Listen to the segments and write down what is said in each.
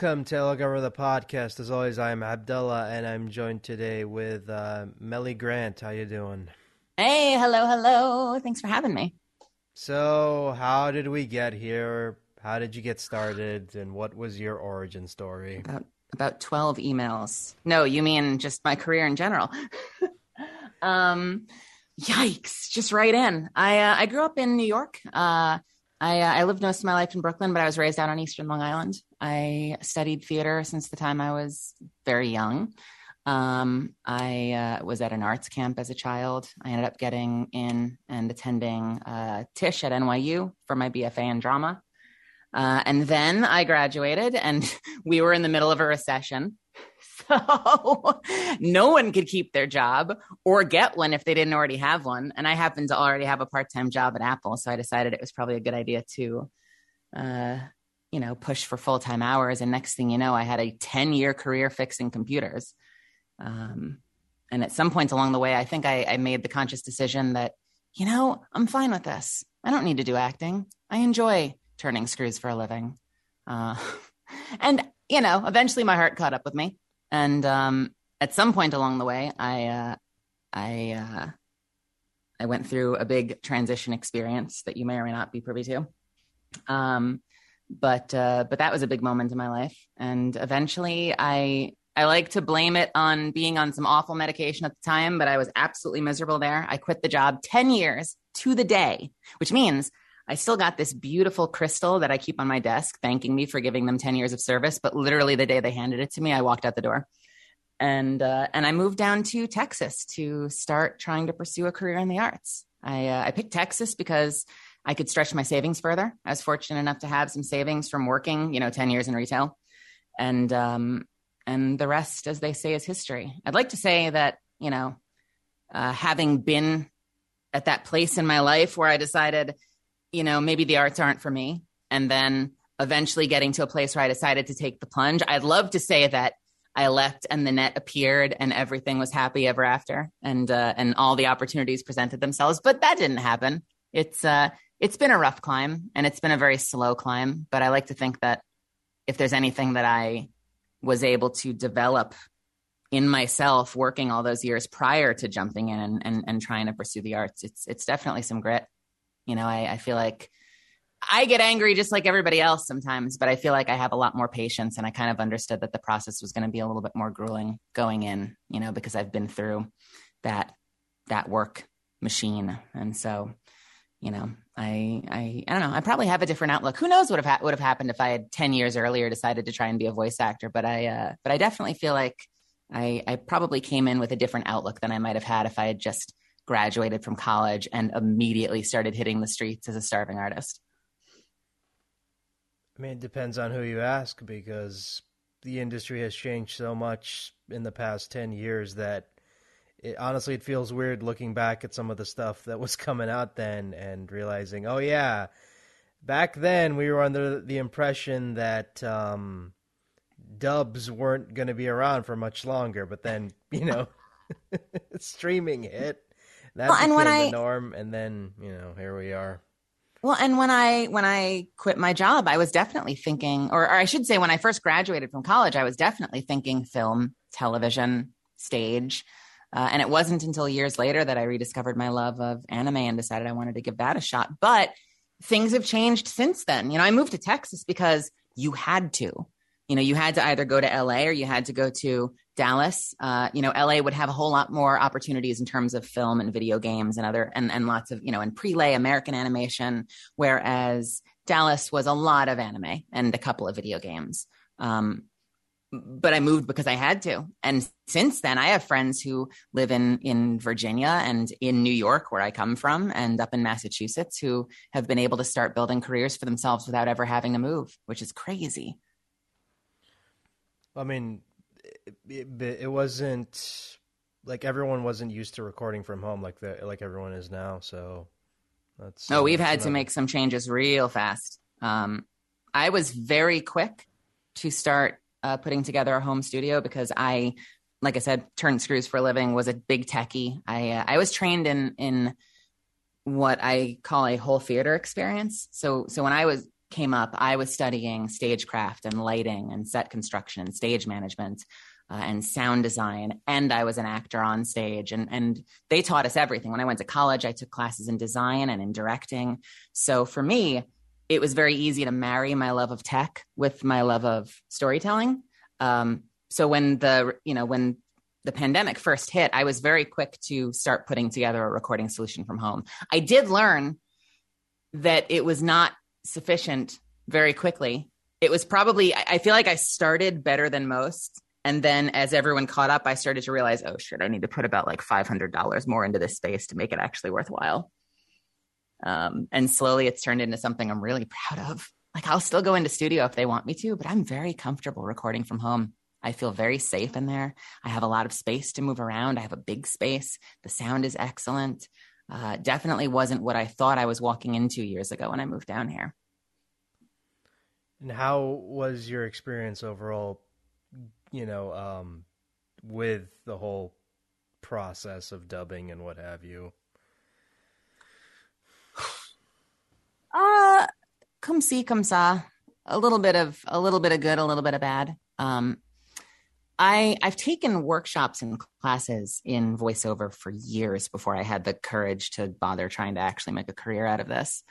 Welcome to Look Over the podcast. As always, I'm Abdullah, and I'm joined today with uh, Melly Grant. How you doing? Hey, hello, hello. Thanks for having me. So, how did we get here? How did you get started, and what was your origin story? About about twelve emails. No, you mean just my career in general. um, yikes! Just right in. I uh, I grew up in New York. Uh, I uh, I lived most of my life in Brooklyn, but I was raised out on Eastern Long Island. I studied theater since the time I was very young. Um, I uh, was at an arts camp as a child. I ended up getting in and attending uh, Tisch at NYU for my BFA in drama. Uh, and then I graduated, and we were in the middle of a recession. So no one could keep their job or get one if they didn't already have one. And I happened to already have a part time job at Apple. So I decided it was probably a good idea to, uh, you know, push for full time hours. And next thing you know, I had a 10 year career fixing computers. Um, and at some point along the way, I think I, I made the conscious decision that, you know, I'm fine with this. I don't need to do acting. I enjoy turning screws for a living. Uh, and, you know, eventually my heart caught up with me. And um, at some point along the way, I, uh, I, uh, I went through a big transition experience that you may or may not be privy to. Um, but uh, but that was a big moment in my life, and eventually I I like to blame it on being on some awful medication at the time, but I was absolutely miserable there. I quit the job 10 years to the day, which means I still got this beautiful crystal that I keep on my desk, thanking me for giving them 10 years of service. But literally the day they handed it to me, I walked out the door. And, uh, and I moved down to Texas to start trying to pursue a career in the arts. I, uh, I picked Texas because I could stretch my savings further. I was fortunate enough to have some savings from working, you know, 10 years in retail. And, um, and the rest, as they say, is history. I'd like to say that, you know, uh, having been at that place in my life where I decided you know, maybe the arts aren't for me. And then eventually getting to a place where I decided to take the plunge. I'd love to say that I left and the net appeared and everything was happy ever after and uh, and all the opportunities presented themselves, but that didn't happen. It's uh it's been a rough climb and it's been a very slow climb, but I like to think that if there's anything that I was able to develop in myself working all those years prior to jumping in and, and, and trying to pursue the arts, it's it's definitely some grit. You know, I, I feel like I get angry just like everybody else sometimes, but I feel like I have a lot more patience and I kind of understood that the process was going to be a little bit more grueling going in, you know, because I've been through that that work machine. And so, you know, I I I don't know, I probably have a different outlook. Who knows what have ha- would have happened if I had 10 years earlier decided to try and be a voice actor, but I uh but I definitely feel like I I probably came in with a different outlook than I might have had if I had just graduated from college and immediately started hitting the streets as a starving artist? I mean, it depends on who you ask because the industry has changed so much in the past 10 years that it, honestly, it feels weird looking back at some of the stuff that was coming out then and realizing, oh, yeah, back then we were under the impression that um, dubs weren't going to be around for much longer. But then, you know, streaming hit that well, and when I, norm, and then you know here we are. Well, and when I when I quit my job, I was definitely thinking, or, or I should say, when I first graduated from college, I was definitely thinking film, television, stage. Uh, and it wasn't until years later that I rediscovered my love of anime and decided I wanted to give that a shot. But things have changed since then. You know, I moved to Texas because you had to. You know, you had to either go to LA or you had to go to Dallas. Uh, you know, LA would have a whole lot more opportunities in terms of film and video games and other and, and lots of, you know, and prelay American animation, whereas Dallas was a lot of anime and a couple of video games. Um, but I moved because I had to. And since then, I have friends who live in in Virginia and in New York, where I come from, and up in Massachusetts, who have been able to start building careers for themselves without ever having to move, which is crazy. I mean, it, it, wasn't like everyone wasn't used to recording from home like the like everyone is now. So that's no. Uh, we've had to make some changes real fast. Um, I was very quick to start uh, putting together a home studio because I, like I said, turned screws for a living. Was a big techie. I uh, I was trained in in what I call a whole theater experience. So so when I was came up, I was studying stagecraft and lighting and set construction and stage management. Uh, and sound design, and I was an actor on stage, and and they taught us everything. When I went to college, I took classes in design and in directing. So for me, it was very easy to marry my love of tech with my love of storytelling. Um, so when the you know when the pandemic first hit, I was very quick to start putting together a recording solution from home. I did learn that it was not sufficient very quickly. It was probably, I feel like I started better than most. And then as everyone caught up, I started to realize, oh shit, I need to put about like $500 more into this space to make it actually worthwhile. Um, and slowly it's turned into something I'm really proud of. Like I'll still go into studio if they want me to, but I'm very comfortable recording from home. I feel very safe in there. I have a lot of space to move around. I have a big space. The sound is excellent. Uh, definitely wasn't what I thought I was walking into years ago when I moved down here. And how was your experience overall, you know, um, with the whole process of dubbing and what have you? Uh, come see, come saw. A little bit of a little bit of good, a little bit of bad. Um, I I've taken workshops and classes in voiceover for years before I had the courage to bother trying to actually make a career out of this.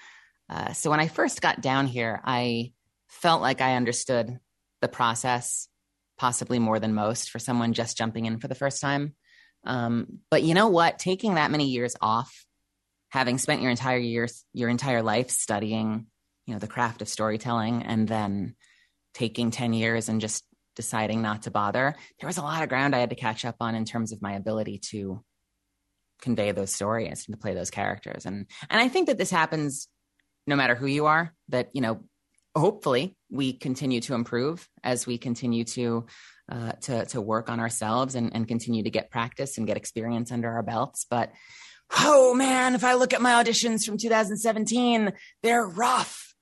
Uh, so when I first got down here, I felt like I understood the process possibly more than most for someone just jumping in for the first time. Um, but you know what? Taking that many years off, having spent your entire years, your entire life studying, you know, the craft of storytelling, and then taking ten years and just deciding not to bother, there was a lot of ground I had to catch up on in terms of my ability to convey those stories and to play those characters. And and I think that this happens no matter who you are, that, you know, hopefully we continue to improve as we continue to uh, to to work on ourselves and, and continue to get practice and get experience under our belts. But oh man, if I look at my auditions from 2017, they're rough.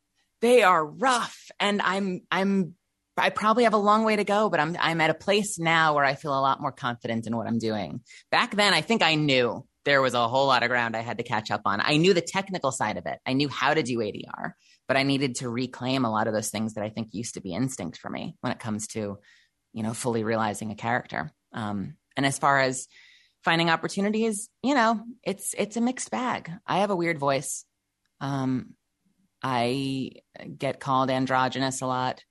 They are rough. And I'm I'm I probably have a long way to go, but I'm I'm at a place now where I feel a lot more confident in what I'm doing. Back then, I think I knew there was a whole lot of ground I had to catch up on. I knew the technical side of it. I knew how to do ADR, but I needed to reclaim a lot of those things that I think used to be instinct for me when it comes to, you know, fully realizing a character. Um, and as far as finding opportunities, you know, it's it's a mixed bag. I have a weird voice. Um, I get called androgynous a lot.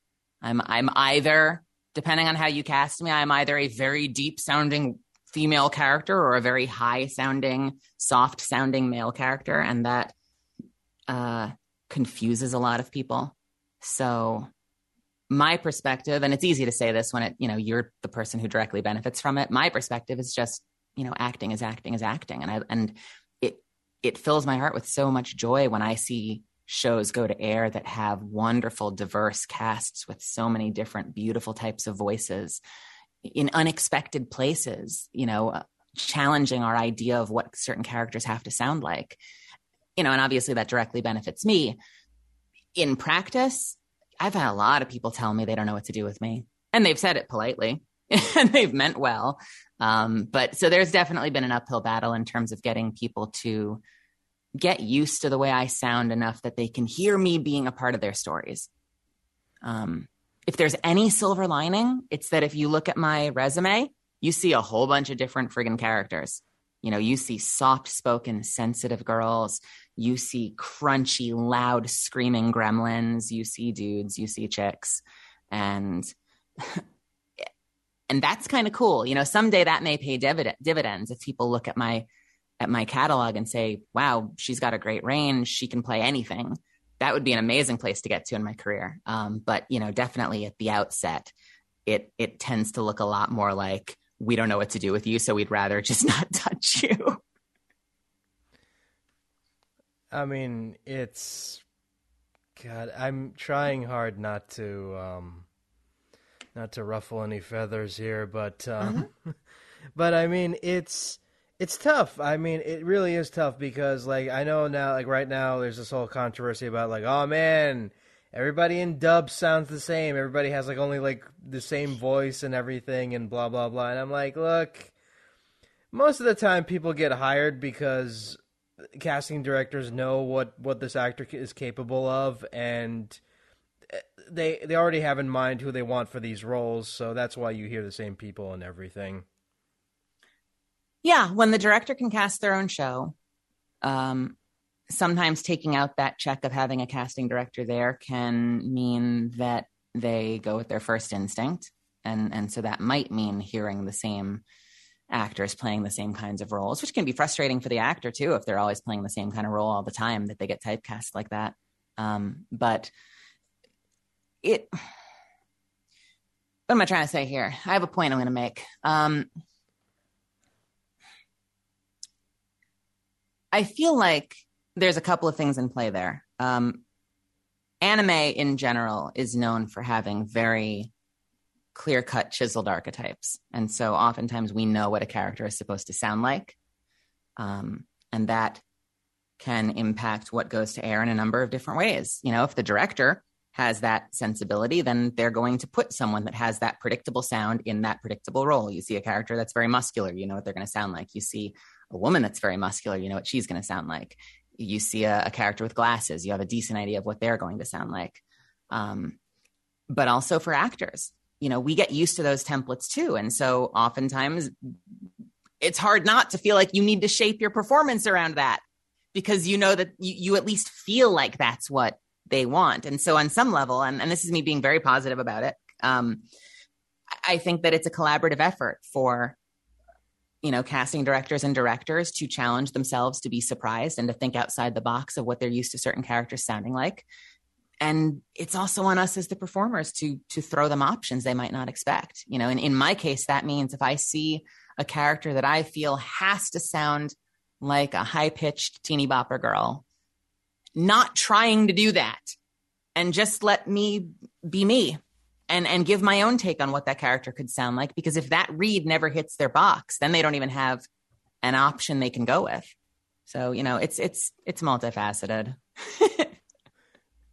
I'm I'm either depending on how you cast me, I'm either a very deep sounding female character or a very high sounding, soft sounding male character, and that uh, confuses a lot of people. So my perspective, and it's easy to say this when it, you know, you're the person who directly benefits from it. My perspective is just, you know, acting is acting is acting, and I and it it fills my heart with so much joy when I see shows go to air that have wonderful, diverse casts with so many different, beautiful types of voices in unexpected places, you know, challenging our idea of what certain characters have to sound like. You know, and obviously that directly benefits me. In practice, I've had a lot of people tell me they don't know what to do with me, and they've said it politely and they've meant well. Um, but so there's definitely been an uphill battle in terms of getting people to get used to the way I sound enough that they can hear me being a part of their stories. Um, if there's any silver lining, it's that if you look at my resume, you see a whole bunch of different friggin' characters. You know, you see soft spoken, sensitive girls. You see crunchy, loud, screaming gremlins. You see dudes. You see chicks. And and that's kind of cool. You know, someday that may pay dividends if people look at my at my catalog and say, wow, she's got a great range. She can play anything. That would be an amazing place to get to in my career. Um, but, you know, definitely at the outset, it, it tends to look a lot more like we don't know what to do with you. So we'd rather just not touch you. I mean, it's God. I'm trying hard not to, um, not to ruffle any feathers here, but, um, mm-hmm. but I mean, it's it's tough. I mean, it really is tough because, like, I know now, like, right now, there's this whole controversy about, like, oh man, everybody in dub sounds the same. Everybody has, like, only, like, the same voice and everything and blah, blah, blah. And I'm like, look, most of the time people get hired because casting directors know what, what this actor is capable of and they they already have in mind who they want for these roles, so that's why you hear the same people and everything. Yeah, when the director can cast their own show, um, sometimes taking out that check of having a casting director there can mean that they go with their first instinct, and and so that might mean hearing the same actors playing the same kinds of roles, which can be frustrating for the actor too if they're always playing the same kind of role all the time that they get typecast like that. Um, but it what am I trying to say here? I have a point I'm going to make. Um, I feel like there's a couple of things in play there. Um, anime in general is known for having very clear cut, chiseled archetypes. And so oftentimes we know what a character is supposed to sound like. Um, and that can impact what goes to air in a number of different ways. You know, if the director has that sensibility, then they're going to put someone that has that predictable sound in that predictable role. You see a character that's very muscular, you know what they're going to sound like. You see a woman that's very muscular, you know what she's going to sound like. You see a, a, character with glasses, you have a decent idea of what they're going to sound like. Um, but also for actors, you know, we get used to those templates too. And so oftentimes it's hard not to feel like you need to shape your performance around that because you know that you, you at least feel like that's what they want. And so on some level, and, and this is me being very positive about it, um, I think that it's a collaborative effort for you know casting directors and directors to challenge themselves to be surprised and to think outside the box of what they're used to certain characters sounding like and it's also on us as the performers to to throw them options they might not expect you know and in my case that means if i see a character that i feel has to sound like a high pitched teeny bopper girl not trying to do that and just let me be me and and give my own take on what that character could sound like because if that read never hits their box then they don't even have an option they can go with. So you know it's it's it's multifaceted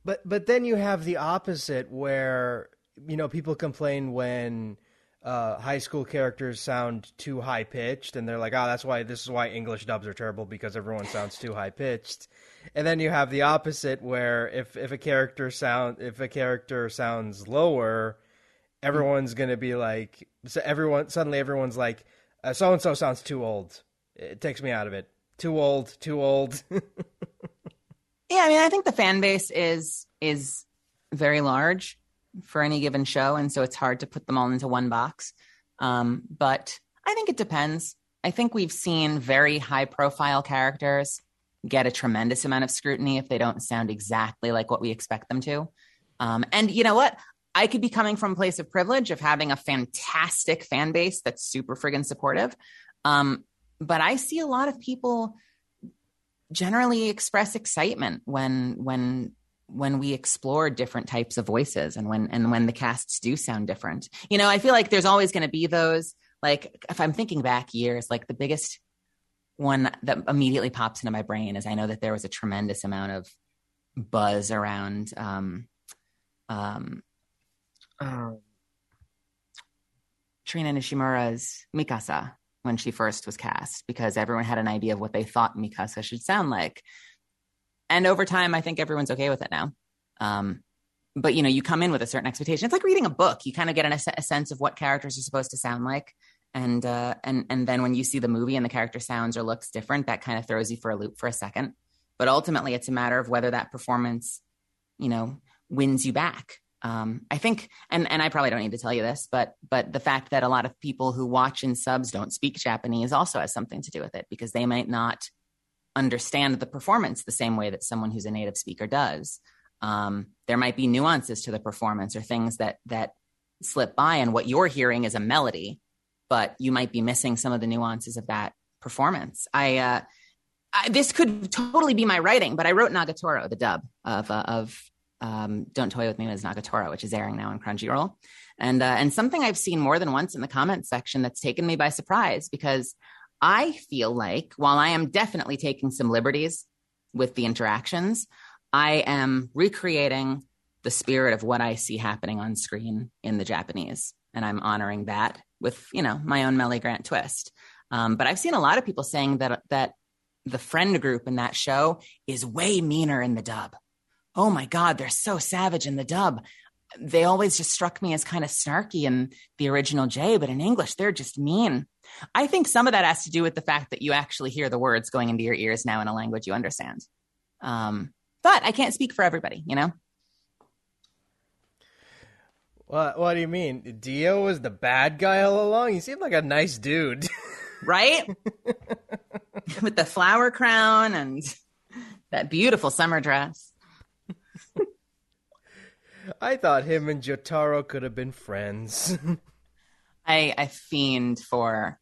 but but then you have the opposite where you know people complain when uh, high school characters sound too high pitched, and they're like, "Oh, that's why this is why English dubs are terrible because everyone sounds too high pitched." and then you have the opposite where if if a character sound if a character sounds lower everyone's going to be like so everyone suddenly everyone's like so and so sounds too old. It takes me out of it. Too old too old yeah i mean i think the fan base is is very large for any given show and so it's hard to put them all into one box um, but i think it depends i think we've seen very high profile characters get a tremendous amount of scrutiny if they don't sound exactly like what we expect them to. Um, and you know what? I could be coming from a place of privilege of having a fantastic fan base that's super friggin' supportive. Um, but I see a lot of people generally express excitement when when when we explore different types of voices and when and when the casts do sound different. You know, I feel like there's always going to be those like if I'm thinking back years, like the biggest one that immediately pops into my brain is I know that there was a tremendous amount of buzz around um, um, uh, Trina Nishimura's Mikasa when she first was cast because everyone had an idea of what they thought Mikasa should sound like. And over time, I think everyone's okay with it now. Um, but you know, you come in with a certain expectation. It's like reading a book. You kind of get an, a sense of what characters are supposed to sound like and uh, and and then when you see the movie and the character sounds or looks different, that kind of throws you for a loop for a second. But ultimately, it's a matter of whether that performance, you know, wins you back. Um, I think, and and I probably don't need to tell you this, but but the fact that a lot of people who watch in subs don't speak Japanese also has something to do with it because they might not understand the performance the same way that someone who's a native speaker does. Um, there might be nuances to the performance or things that that slip by, and what you're hearing is a melody but you might be missing some of the nuances of that performance. I, uh, I this could totally be my writing, but I wrote Nagatoro, the dub of uh, of um, Don't Toy with Me Miss Nagatoro, which is airing now on Crunchyroll, and uh, and something I've seen more than once in the comments section that's taken me by surprise because I feel like while I am definitely taking some liberties with the interactions, I am recreating the spirit of what I see happening on screen in the Japanese, and I'm honoring that with you know my own Melly Grant twist. Um, but I've seen a lot of people saying that that the friend group in that show is way meaner in the dub. Oh my God, they're so savage in the dub. they always just struck me as kind of snarky in the original Jay, but in English, they're just mean. I think some of that has to do with the fact that you actually hear the words going into your ears now in a language you understand. Um, but I can't speak for everybody, you know? What, what do you mean? Dio was the bad guy all along? He seemed like a nice dude. right? With the flower crown and that beautiful summer dress. I thought him and Jotaro could have been friends. I I fiend for.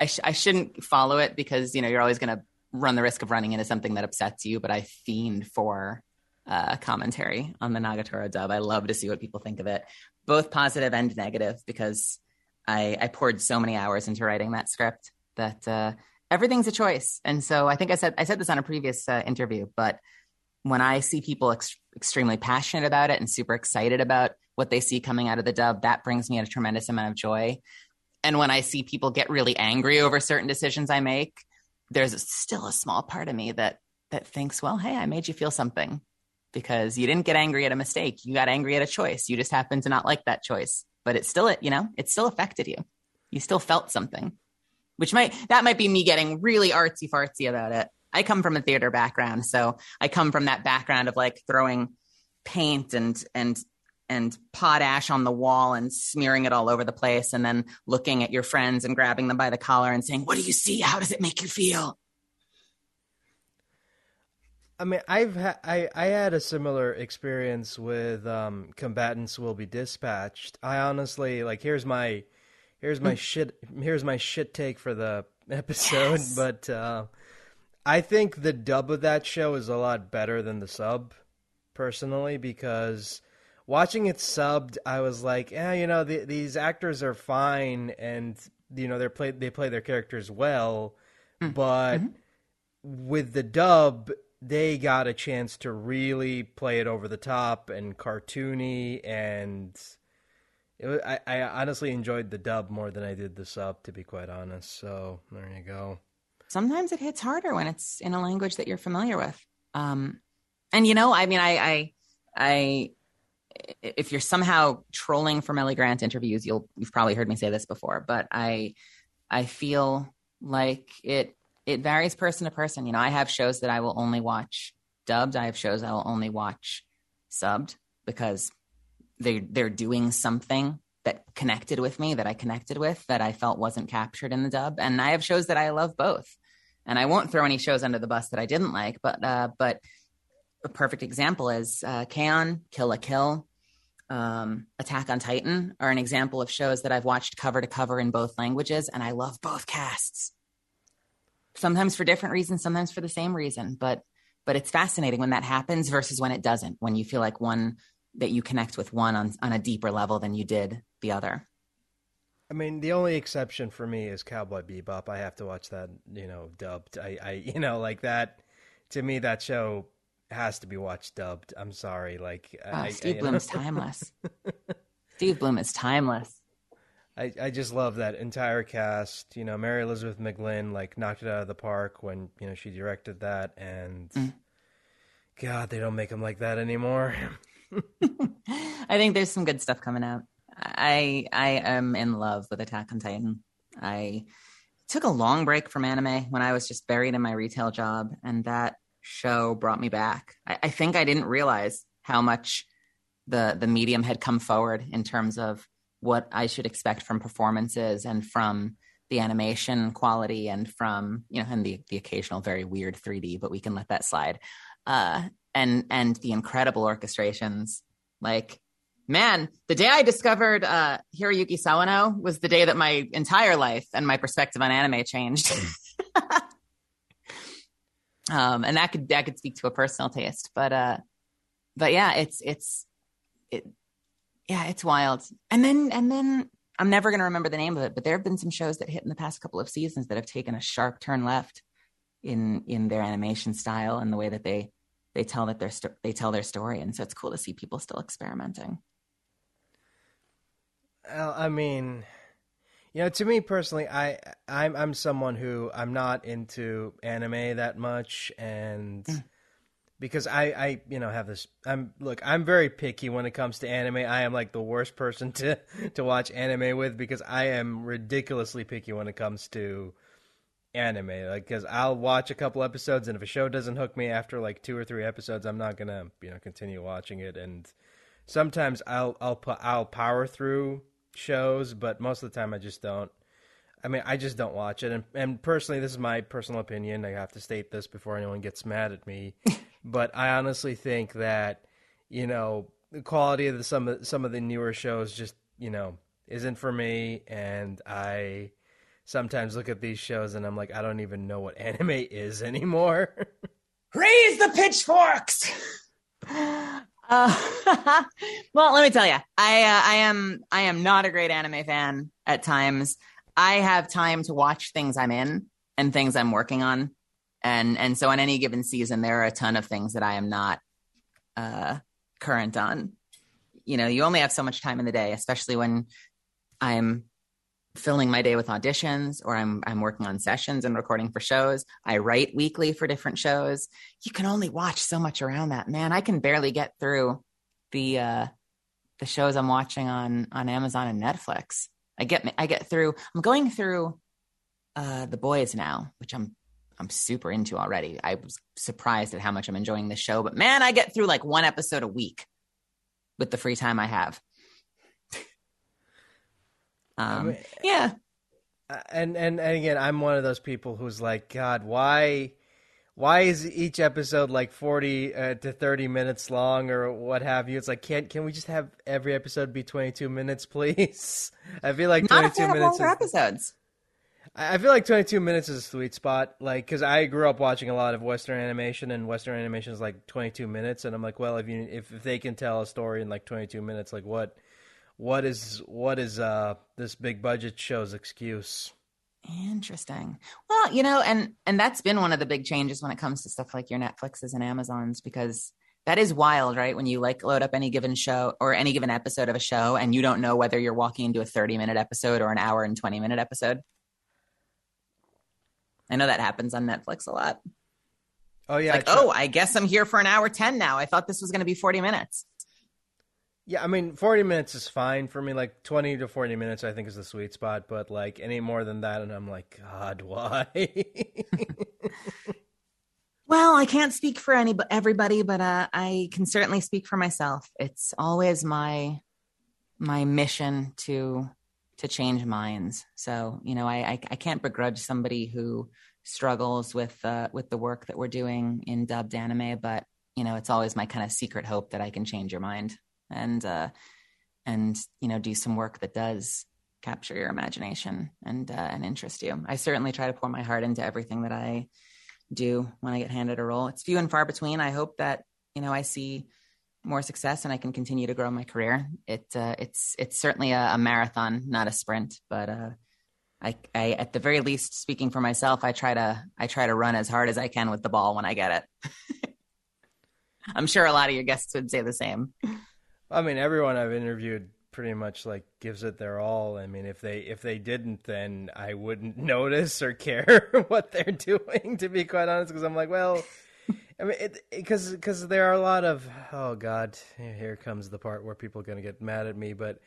I sh- I shouldn't follow it because you know you're always going to run the risk of running into something that upsets you. But I fiend for uh, commentary on the Nagatoro dub. I love to see what people think of it, both positive and negative, because I I poured so many hours into writing that script that uh, everything's a choice. And so I think I said I said this on a previous uh, interview, but when I see people ex- extremely passionate about it and super excited about what they see coming out of the dub, that brings me a tremendous amount of joy. And when I see people get really angry over certain decisions I make, there's still a small part of me that that thinks, well, hey, I made you feel something because you didn't get angry at a mistake. You got angry at a choice. You just happened to not like that choice, but it still, it, you know, it still affected you. You still felt something, which might that might be me getting really artsy fartsy about it. I come from a theater background, so I come from that background of like throwing paint and and and potash on the wall and smearing it all over the place and then looking at your friends and grabbing them by the collar and saying, "What do you see? How does it make you feel?" I mean, I've ha- I I had a similar experience with um, combatants will be dispatched. I honestly like here's my here's my shit here's my shit take for the episode, Yes. but uh, I think the dub of that show is a lot better than the sub, personally, because watching it subbed, I was like, yeah, you know, the, these actors are fine, and you know, they play they play their characters well, mm. but mm-hmm. with the dub, they got a chance to really play it over the top and cartoony, and it wa- I, I honestly enjoyed the dub more than I did the sub, to be quite honest. So there you go. Sometimes it hits harder when it's in a language that you're familiar with. Um, and you know, I mean, I, I, I, if you're somehow trolling for Melly Grant interviews, you'll you've probably heard me say this before, but I, I feel like it it varies person to person. You know, I have shows that I will only watch dubbed. I have shows I will only watch subbed because they they're doing something that connected with me that I connected with that I felt wasn't captured in the dub. And I have shows that I love both. And I won't throw any shows under the bus that I didn't like, but uh, but a perfect example is uh, K-On, Kill la Kill, um, Attack on Titan are an example of shows that I've watched cover to cover in both languages, and I love both casts. Sometimes for different reasons, sometimes for the same reason, but but it's fascinating when that happens versus when it doesn't. When you feel like one that you connect with one on on a deeper level than you did the other. I mean, the only exception for me is Cowboy Bebop. I have to watch that, you know, dubbed. I, I, you know, like that. To me, that show has to be watched dubbed. I'm sorry, like Oh, I, Steve I, Blum is timeless. Steve Blum is timeless. I, I just love that entire cast. You know, Mary Elizabeth McGlynn like knocked it out of the park when you know she directed that, and Mm. God, they don't make them like that anymore. I think there's some good stuff coming out. I I am in love with Attack on Titan. I took a long break from anime when I was just buried in my retail job, and that show brought me back. I, I think I didn't realize how much the the medium had come forward in terms of what I should expect from performances and from the animation quality and from you know and the the occasional very weird 3D, but we can let that slide. Uh, and and the incredible orchestrations, like man, the day I discovered uh, Hiroyuki Sawano was the day that my entire life and my perspective on anime changed. um, and that could that could speak to a personal taste, but uh, but yeah, it's it's it, yeah, it's wild. And then and then I'm never going to remember the name of it, but there have been some shows that hit in the past couple of seasons that have taken a sharp turn left in in their animation style and the way that they they tell that their sto- they tell their story, and so it's cool to see people still experimenting. Well, I mean, you know, to me personally, I I'm I'm someone who I'm not into anime that much, and hmm. because I, I, you know, have this. I'm look. I'm very picky when it comes to anime. I am like the worst person to to watch anime with because I am ridiculously picky when it comes to anime. Like, because I'll watch a couple episodes, and if a show doesn't hook me after like two or three episodes, I'm not gonna, you know, continue watching it. And sometimes I'll I'll put I'll power through shows, but most of the time I just don't. I mean, I just don't watch it. And, and personally, this is my personal opinion. I have to state this before anyone gets mad at me. but I honestly think that you know the quality of the, some of some of the newer shows just you know isn't for me, and I sometimes look at these shows and I'm like, I don't even know what anime is anymore. Raise the pitchforks. Uh, well, let me tell you, I uh, I am I am not a great anime fan at times. I have time to watch things I'm in and things I'm working on, and and so on any given season, there are a ton of things that I am not uh, current on. You know, you only have so much time in the day, especially when I'm filling my day with auditions or I'm I'm working on sessions and recording for shows. I write weekly for different shows. You can only watch so much around that. Man, I can barely get through the uh the shows I'm watching on on Amazon and Netflix. I get I get through I'm going through uh The Boys now, which I'm I'm super into already. I was surprised at how much I'm enjoying this show, but man, I get through like one episode a week with the free time I have. Um, I mean, yeah. And, and and again, I'm one of those people who's like, God, why, why is each episode like 40 uh, to 30 minutes long or what have you? It's like, can't can we just have every episode be 22 minutes, please? I feel like Not 22 minutes is, episodes. I feel like 22 minutes is a sweet spot, like because I grew up watching a lot of Western animation, and Western animation is like 22 minutes, and I'm like, well, if you if, if they can tell a story in like 22 minutes, like what what is what is uh this big budget show's excuse? Interesting. Well, you know, and and that's been one of the big changes when it comes to stuff like your Netflixes and Amazons because that is wild, right? When you like load up any given show or any given episode of a show and you don't know whether you're walking into a 30 minute episode or an hour and 20 minute episode. I know that happens on Netflix a lot. Oh yeah. Like, oh, I guess I'm here for an hour 10 now. I thought this was going to be 40 minutes. Yeah, I mean, 40 minutes is fine for me. Like 20 to 40 minutes, I think is the sweet spot. But like any more than that, and I'm like, God, why? well, I can't speak for any everybody, but uh, I can certainly speak for myself. It's always my my mission to to change minds. So you know, I I, I can't begrudge somebody who struggles with uh, with the work that we're doing in dubbed anime, but you know, it's always my kind of secret hope that I can change your mind and uh, and you know do some work that does capture your imagination and uh, and interest you. I certainly try to pour my heart into everything that I do when I get handed a role. It's few and far between. I hope that you know I see more success and I can continue to grow my career. It uh, it's it's certainly a, a, marathon, not a sprint, but uh, I, I at the very least, speaking for myself, I try to I try to run as hard as I can with the ball when I get it. I'm sure a lot of your guests would say the same. I mean, everyone I've interviewed pretty much like gives it their all. I mean, if they if they didn't, then I wouldn't notice or care what they're doing. To be quite honest, because I'm like, well, I mean, because because there are a lot of oh god, here comes the part where people are gonna get mad at me, but.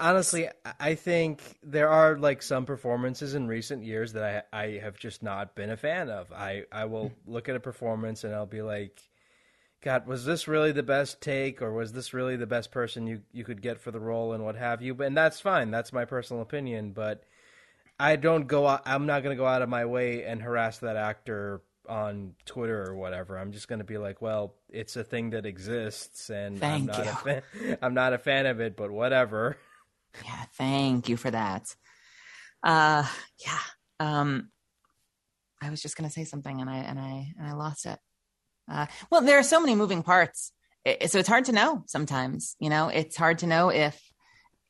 Honestly, I think there are like some performances in recent years that I I have just not been a fan of. I I will hmm. look at a performance and I'll be like, God, was this really the best take, or was this really the best person you you could get for the role, and what have you? And that's fine. That's my personal opinion, but I don't go. Out, I'm not going to go out of my way and harass that actor on Twitter or whatever. I'm just going to be like, well, it's a thing that exists, and thank I'm not you. a fan. I'm not a fan of it, but whatever. Yeah, thank you for that. Uh, yeah. Um, I was just going to say something, and I and I and I lost it. Uh, well, there are so many moving parts, so it's hard to know sometimes. You know, it's hard to know if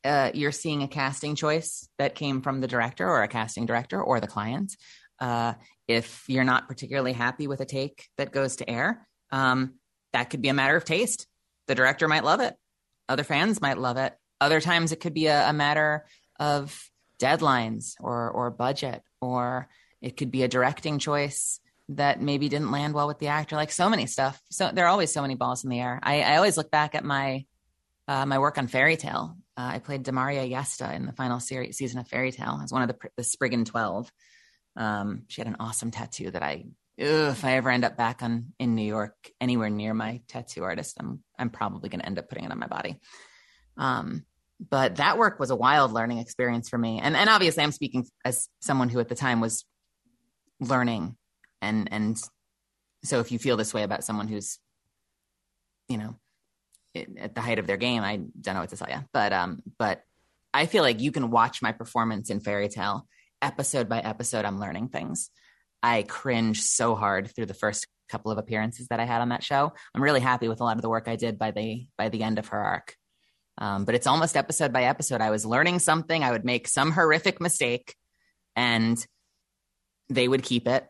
uh, you're seeing a casting choice that came from the director or a casting director or the client. Uh, if you're not particularly happy with a take that goes to air, um, that could be a matter of taste. The director might love it, other fans might love it. Other times, it could be a, a matter of deadlines or or budget, or it could be a directing choice that maybe didn't land well with the actor, like so many stuff. So there are always so many balls in the air. I, I always look back at my uh, my work on Fairy Tail. Uh, I played Dimaria Yesta in the final series season of Fairy Tail as one of the the Spriggan Twelve. Um, she had an awesome tattoo that I, ugh, if I ever end up back on in New York, anywhere near my tattoo artist, I'm I'm probably going to end up putting it on my body. Um, but that work was a wild learning experience for me, and and obviously I'm speaking as someone who at the time was learning, and and so if you feel this way about someone who's, you know, at the height of their game, I don't know what to tell you, but um, but I feel like you can watch my performance in Fairy Tail episode by episode. I'm learning things. I cringe so hard through the first couple of appearances that I had on that show. I'm really happy with a lot of the work I did by the by the end of her arc. Um, but it's almost episode by episode. I was learning something. I would make some horrific mistake, and they would keep it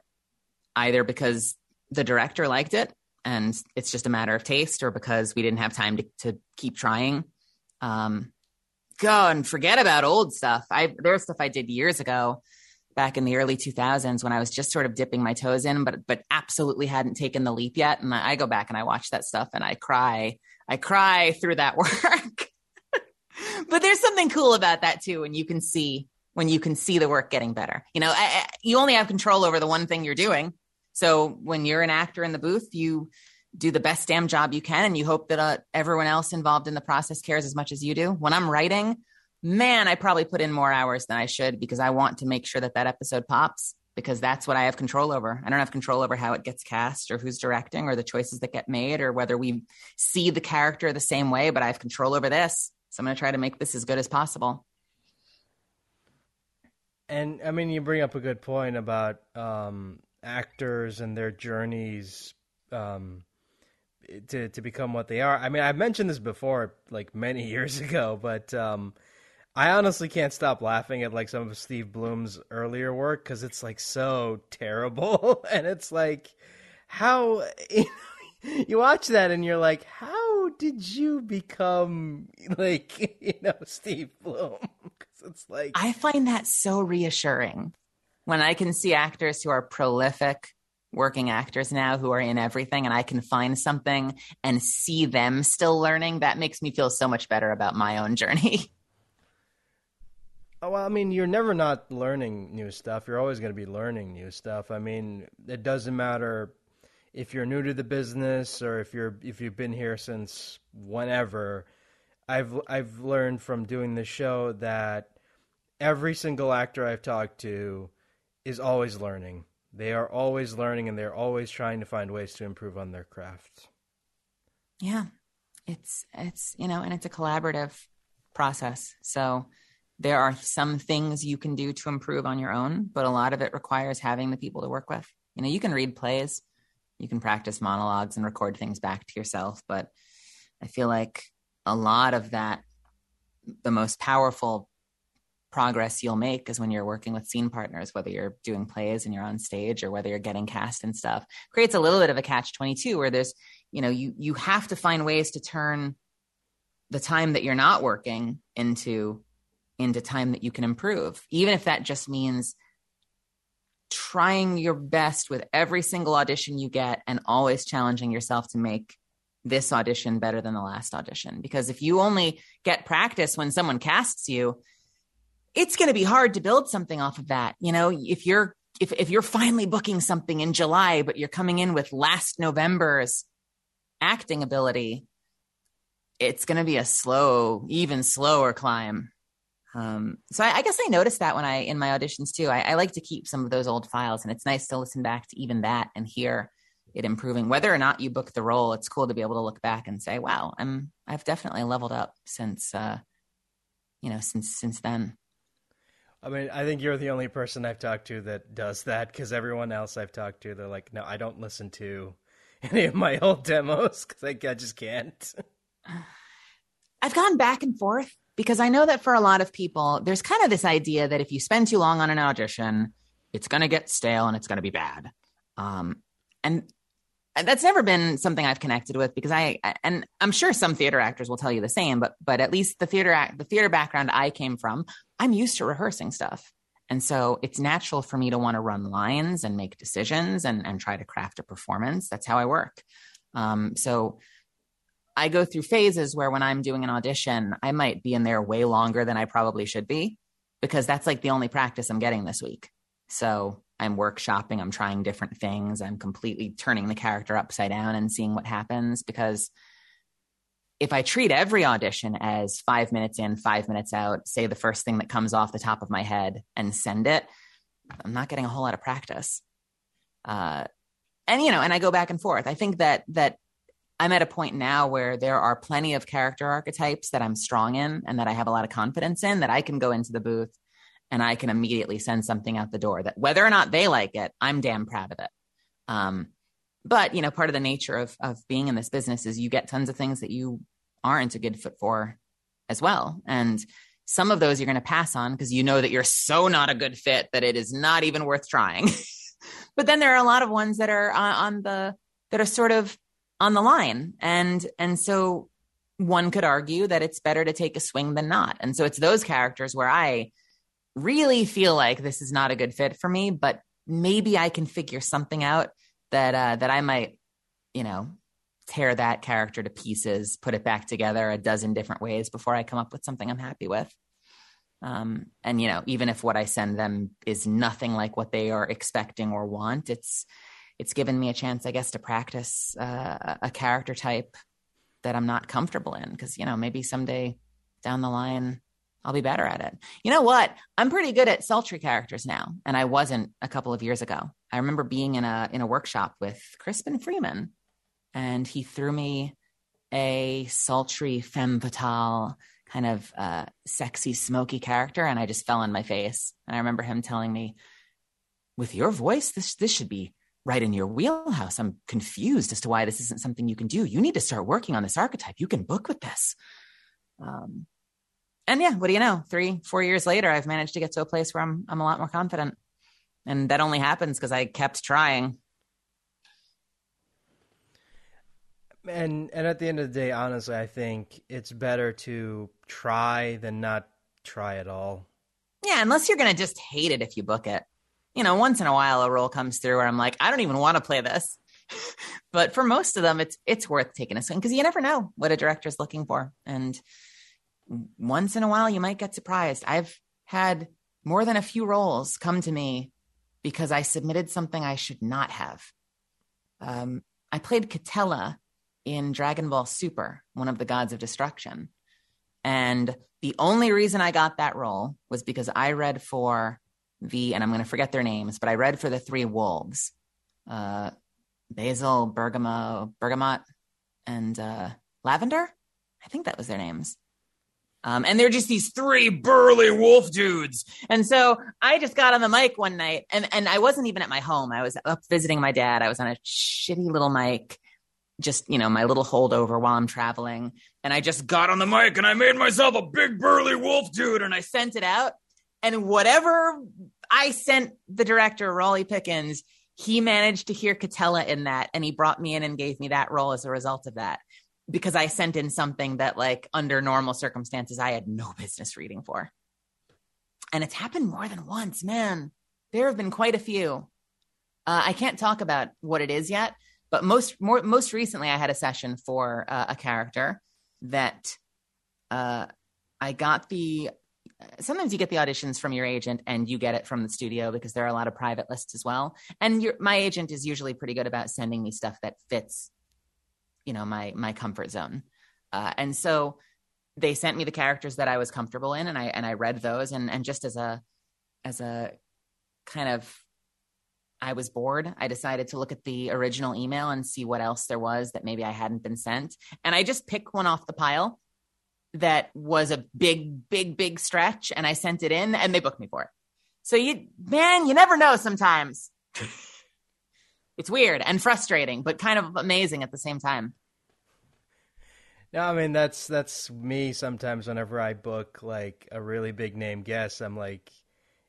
either because the director liked it and it's just a matter of taste or because we didn't have time to, to keep trying. Um, go and forget about old stuff. I there's stuff I did years ago back in the early 2000s when I was just sort of dipping my toes in, but but absolutely hadn't taken the leap yet. And I, I go back and I watch that stuff and I cry. I cry through that work. but there's something cool about that too, when you can see when you can see the work getting better. You know, I, I, you only have control over the one thing you're doing. So when you're an actor in the booth, you do the best damn job you can and you hope that uh, everyone else involved in the process cares as much as you do. When I'm writing, man, I probably put in more hours than I should because I want to make sure that that episode pops because that's what I have control over. I don't have control over how it gets cast or who's directing or the choices that get made or whether we see the character the same way, but I have control over this. So I'm going to try to make this as good as possible. And I mean, you bring up a good point about um, actors and their journeys um, to to become what they are. I mean, I've mentioned this before, like many years ago, but um, I honestly can't stop laughing at like some of Steve Blum's earlier work because it's like so terrible, and it's like how you, you watch that and you're like, how did you become like you know Steve Blum? Because it's like I find that so reassuring when I can see actors who are prolific working actors now who are in everything and I can find something and see them still learning, that makes me feel so much better about my own journey. Oh, well, I mean, you're never not learning new stuff. You're always going to be learning new stuff. I mean, it doesn't matter if you're new to the business or if you're if you've been here since whenever. I've I've learned from doing this show that every single actor I've talked to is always learning. They are always learning and they're always trying to find ways to improve on their craft. Yeah. It's it's you know, and it's a collaborative process. So there are some things you can do to improve on your own, but a lot of it requires having the people to work with. You know, you can read plays, you can practice monologues and record things back to yourself, but I feel like a lot of that the most powerful progress you'll make is when you're working with scene partners, whether you're doing plays and you're on stage or whether you're getting cast and stuff. Creates a little bit of a catch 22 where there's, you know, you you have to find ways to turn the time that you're not working into into time that you can improve. Even if that just means trying your best with every single audition you get and always challenging yourself to make this audition better than the last audition because if you only get practice when someone casts you it's going to be hard to build something off of that. You know, if you're if if you're finally booking something in July, but you're coming in with last November's acting ability, it's going to be a slow, even slower climb. Um, so I, I, guess I noticed that when I in my auditions too. I, I, like to keep some of those old files, and it's nice to listen back to even that and hear it improving. Whether or not you book the role, it's cool to be able to look back and say, "Wow, I'm I've definitely leveled up since uh, you know since since then." I mean, I think you're the only person I've talked to that does that because everyone else I've talked to, they're like, no, I don't listen to any of my old demos because I, I just can't. I've gone back and forth because I know that for a lot of people, there's kind of this idea that if you spend too long on an audition, it's going to get stale and it's going to be bad. Um, and that's never been something I've connected with because I and I'm sure some theater actors will tell you the same, but but at least the theater act the theater background I came from, I'm used to rehearsing stuff. And so it's natural for me to want to run lines and make decisions and, and try to craft a performance. That's how I work. Um, so I go through phases where when I'm doing an audition, I might be in there way longer than I probably should be because that's like the only practice I'm getting this week. So I'm workshopping, I'm trying different things, I'm completely turning the character upside down and seeing what happens because if I treat every audition as five minutes in, five minutes out, say the first thing that comes off the top of my head and send it, I'm not getting a whole lot of practice. Uh, and you know, and I go back and forth. I think that that I'm at a point now where there are plenty of character archetypes that I'm strong in and that I have a lot of confidence in that I can go into the booth and I can immediately send something out the door that whether or not they like it, I'm damn proud of it. Um, but you know, part of the nature of of being in this business is you get tons of things that you aren't a good fit for as well. And some of those you're going to pass on because you know that you're so not a good fit that it is not even worth trying. but then there are a lot of ones that are on, on the that are sort of on the line and and so one could argue that it's better to take a swing than not and so it's those characters where i really feel like this is not a good fit for me but maybe i can figure something out that uh, that i might you know tear that character to pieces put it back together a dozen different ways before i come up with something i'm happy with. Um, and you know even if what i send them is nothing like what they are expecting or want it's it's given me a chance, I guess, to practice uh, a character type that I'm not comfortable in because, you know, maybe someday down the line, I'll be better at it. You know what? I'm pretty good at sultry characters now, and I wasn't a couple of years ago. I remember being in a in a workshop with Crispin Freeman, and he threw me a sultry femme fatale kind of uh, sexy, smoky character, and I just fell on my face. And I remember him telling me, "With your voice, this this should be right in your wheelhouse. I'm confused as to why this isn't something you can do. You need to start working on this archetype. You can book with this. Um, and yeah, what do you know? Three, four years later, I've managed to get to a place where I'm I'm a lot more confident, and that only happens because I kept trying. And and at the end of the day, honestly, I think it's better to try than not try at all. Yeah, unless you're gonna just hate it if you book it you know, once in a while a role comes through where I'm like, I don't even want to play this. but for most of them, it's it's worth taking a swing because you never know what a director's looking for. And once in a while you might get surprised. I've had more than a few roles come to me because I submitted something I should not have. Um, I played Quitela in Dragon Ball Super, one of the gods of destruction. And the only reason I got that role was because I read for the, and I'm going to forget their names, but I read for the three wolves, uh, Basil, Bergamo, Bergamot, and uh, Lavender. I think that was their names. Um, and they're just these three burly wolf dudes. And so I just got on the mic one night, and and I wasn't even at my home. I was up visiting my dad. I was on a shitty little mic, just you know my little holdover while I'm traveling. And I just got on the mic and I made myself a big burly wolf dude, and I sent it out. And whatever I sent the director, Raleigh Pickens, he managed to hear Quitela in that and he brought me in and gave me that role as a result of that because I sent in something that, like, under normal circumstances, I had no business reading for. And it's happened more than once, man. There have been quite a few. Uh, I can't talk about what it is yet, but most more most recently, I had a session for uh, a character that uh, I got the sometimes you get the auditions from your agent and you get it from the studio because there are a lot of private lists as well. And your, my agent is usually pretty good about sending me stuff that fits, you know, my my comfort zone. Uh, and so they sent me the characters that I was comfortable in, and I and I read those. And and just as a as a kind of I was bored. I decided to look at the original email and see what else there was that maybe I hadn't been sent. And I just picked one off the pile that was a big, big, big stretch, and I sent it in, and they booked me for it. So you, man, you never know. Sometimes it's weird and frustrating, but kind of amazing at the same time. No, I mean that's that's me. Sometimes whenever I book like a really big name guest, I'm like,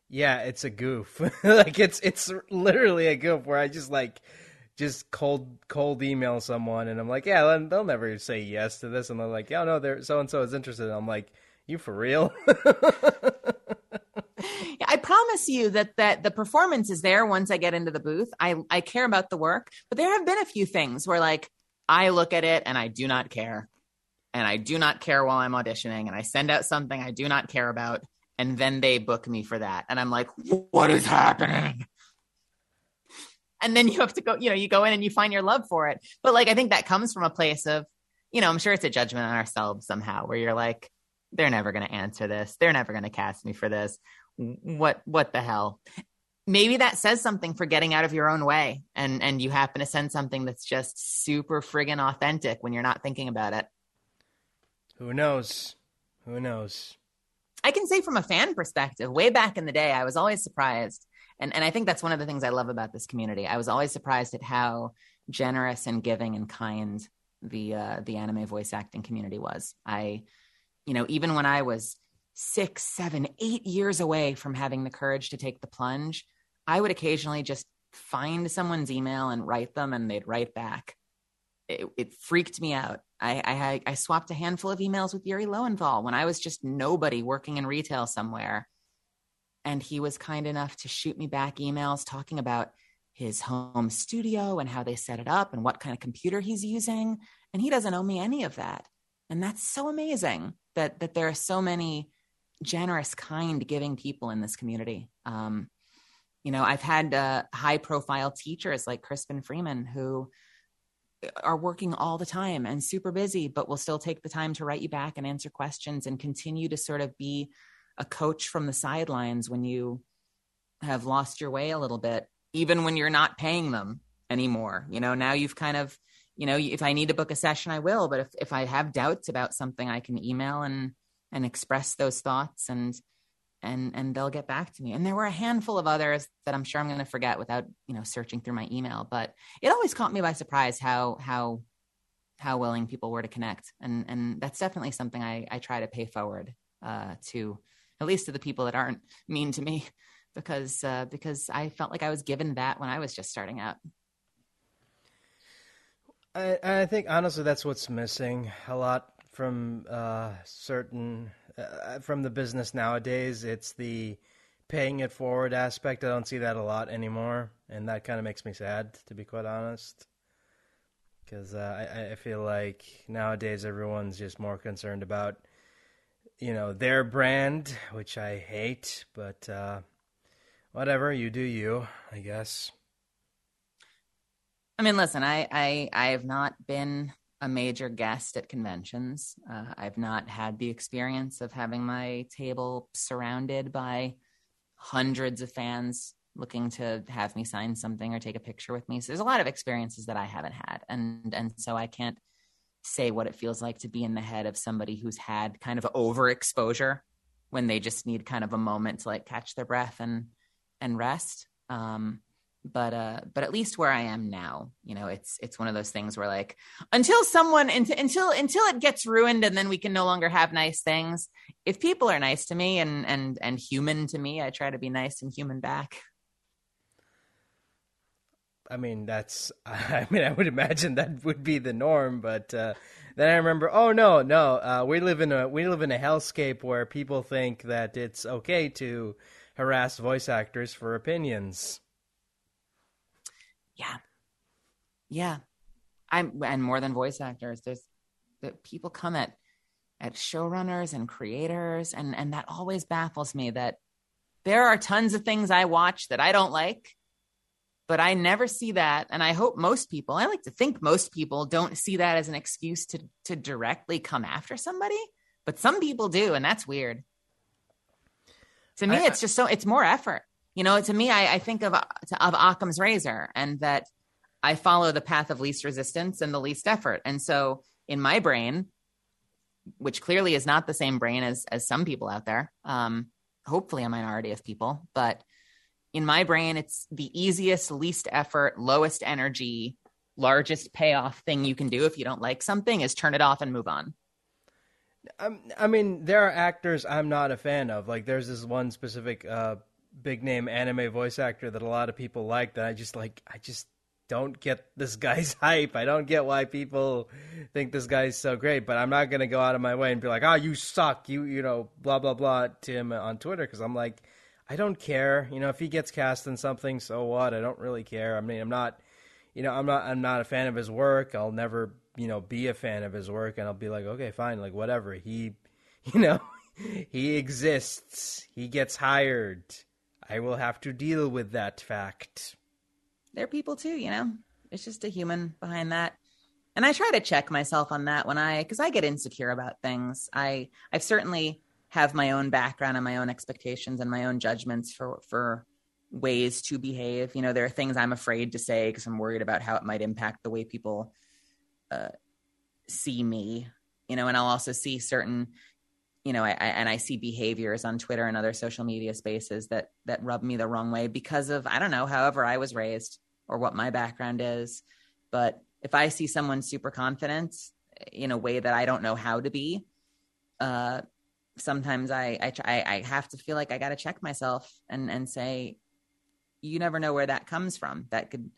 yeah, it's a goof. like it's it's literally a goof where I just like just cold cold email someone and I'm like, yeah, they'll never say yes to this, and they're like, yeah, no, they're so and so is interested. And I'm like, you for real? Promise you that that the performance is there once I get into the booth. I I care about the work, but there have been a few things where like I look at it and I do not care. And I do not care while I'm auditioning and I send out something I do not care about and then they book me for that and I'm like what is happening? And then you have to go, you know, you go in and you find your love for it. But like I think that comes from a place of, you know, I'm sure it's a judgment on ourselves somehow where you're like they're never going to answer this. They're never going to cast me for this. What what the hell? Maybe that says something for getting out of your own way and and you happen to send something that's just super friggin' authentic when you're not thinking about it. Who knows? Who knows? I can say from a fan perspective, way back in the day, I was always surprised. And and I think that's one of the things I love about this community. I was always surprised at how generous and giving and kind the uh, the anime voice acting community was. I you know, even when I was six, seven, eight years away from having the courage to take the plunge, I would occasionally just find someone's email and write them, and they'd write back. It, it freaked me out. I, I, I swapped a handful of emails with Yuri Lowenthal when I was just nobody working in retail somewhere, and he was kind enough to shoot me back emails talking about his home studio and how they set it up and what kind of computer he's using. And he doesn't owe me any of that. And that's so amazing that that there are so many generous, kind, giving people in this community. Um, you know, I've had uh, high profile teachers like Crispin Freeman who are working all the time and super busy, but will still take the time to write you back and answer questions and continue to sort of be a coach from the sidelines when you have lost your way a little bit, even when you're not paying them anymore. You know, now you've kind of you know if i need to book a session i will but if, if i have doubts about something i can email and and express those thoughts and and and they'll get back to me. And there were a handful of others that i'm sure i'm going to forget without you know searching through my email but it always caught me by surprise how how how willing people were to connect. And and that's definitely something i i try to pay forward uh to at least to the people that aren't mean to me because uh because i felt like i was given that when i was just starting out. I, I think honestly that's what's missing a lot from uh, certain uh, from the business nowadays. It's the paying it forward aspect. I don't see that a lot anymore, and that kind of makes me sad, to be quite honest. Because uh, I, I feel like nowadays everyone's just more concerned about, you know, their brand, which I hate. But uh, whatever, you do you, I guess. I mean, listen, I I I have not been a major guest at conventions. Uh, I've not had the experience of having my table surrounded by hundreds of fans looking to have me sign something or take a picture with me. So there's a lot of experiences that I haven't had, and and so I can't say what it feels like to be in the head of somebody who's had kind of overexposure when they just need kind of a moment to like catch their breath and and rest. Um, but uh but at least where i am now you know it's it's one of those things where like until someone until until it gets ruined and then we can no longer have nice things if people are nice to me and and and human to me i try to be nice and human back i mean that's i mean i would imagine that would be the norm but uh then I remember, oh no, no, uh, we live in a we live in a hellscape where people think that it's okay to harass voice actors for opinions. Yeah. Yeah. I'm and more than voice actors. There's that people come at at showrunners and creators and and that always baffles me that there are tons of things I watch that I don't like, but I never see that. And I hope most people, I like to think most people don't see that as an excuse to to directly come after somebody, but some people do, and that's weird. To me, I, it's just so it's more effort. You know, to me, I, I think of of Occam's razor, and that I follow the path of least resistance and the least effort. And so, in my brain, which clearly is not the same brain as as some people out there, um, hopefully a minority of people, but in my brain, it's the easiest, least effort, lowest energy, largest payoff thing you can do if you don't like something is turn it off and move on. Um, I mean, there are actors I'm not a fan of. Like, there's this one specific uh, big name anime voice actor that a lot of people like that I just like I just don't get this guy's hype. I don't get why people think this guy's so great, but I'm not going to go out of my way and be like, "Oh, you suck." You you know, blah blah blah to him on Twitter cuz I'm like I don't care. You know, if he gets cast in something, so what? I don't really care. I mean, I'm not, you know, I'm not, I'm not a fan of his work. I'll never, you know, be a fan of his work, and I'll be like, okay, fine, like whatever. He, you know, he exists. He gets hired. I will have to deal with that fact. They're people too, you know. It's just a human behind that. And I try to check myself on that when I, because I get insecure about things. I, I've certainly have my own background and my own expectations and my own judgments for for ways to behave. You know, there are things I'm afraid to say because I'm worried about how it might impact the way people uh, see me. You know, and I'll also see certain, you know, I, I, and I see behaviors on Twitter and other social media spaces that that rub me the wrong way because of I don't know, however I was raised or what my background is. But if I see someone super confident in a way that I don't know how to be, uh, sometimes I I try I have to feel like I got to check myself and and say, you never know where that comes from. That could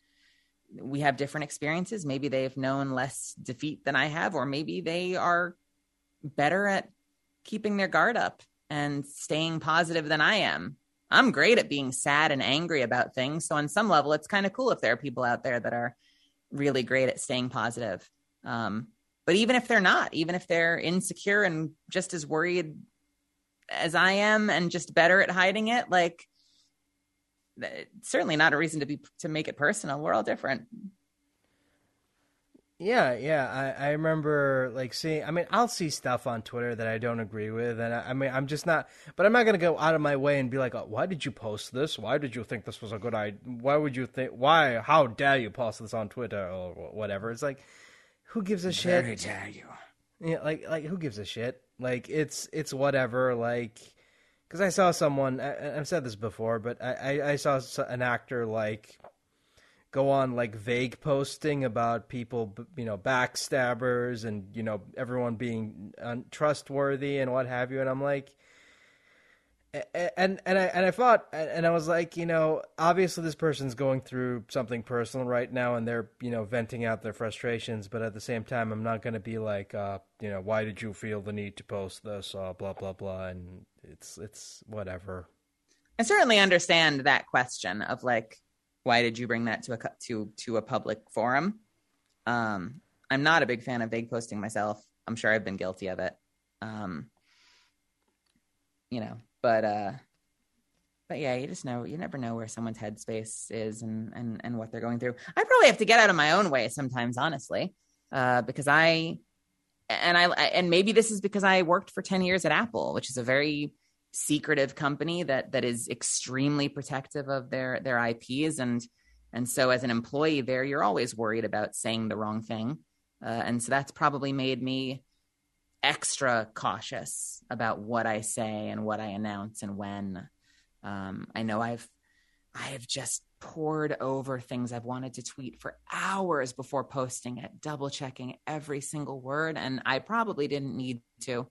we have different experiences. Maybe they've known less defeat than I have, or maybe they are better at keeping their guard up and staying positive than I am. I'm great at being sad and angry about things. So on some level, it's kind of cool if there are people out there that are really great at staying positive. Um, but even if they're not, even if they're insecure and just as worried as I am and just better at hiding it, like certainly not a reason to be to make it personal. We're all different. Yeah, yeah. I, I remember like seeing. I mean, I'll see stuff on Twitter that I don't agree with, and I, I mean, I'm just not. But I'm not gonna go out of my way and be like, oh, "Why did you post this? Why did you think this was a good idea? Why would you think? Why? How dare you post this on Twitter or whatever?" It's like, who gives a shit? Very dare you? Yeah, like like who gives a shit? Like it's it's whatever. Like because I saw someone. I, have said this before, but I, I I saw an actor like go on like vague posting about people, you know, backstabbers and you know everyone being untrustworthy and what have you. And I'm like, and and I and I thought and I was like, you know, obviously this person's going through something personal right now, and they're you know venting out their frustrations. But at the same time, I'm not going to be like, uh, you know, why did you feel the need to post this? Uh, blah blah blah, and it's it's whatever. I certainly understand that question of like, why did you bring that to a to to a public forum? Um, I'm not a big fan of vague posting myself. I'm sure I've been guilty of it. Um, you know, but uh but yeah, you just know you never know where someone's headspace is and and and what they're going through. I probably have to get out of my own way sometimes, honestly, uh, because I and I and maybe this is because I worked for ten years at Apple, which is a very secretive company that that is extremely protective of their their IPs and and so as an employee there, you're always worried about saying the wrong thing, uh, and so that's probably made me extra cautious about what I say and what I announce and when. Um, I know I've I have just poured over things I've wanted to tweet for hours before posting it, double checking every single word, and I probably didn't need to.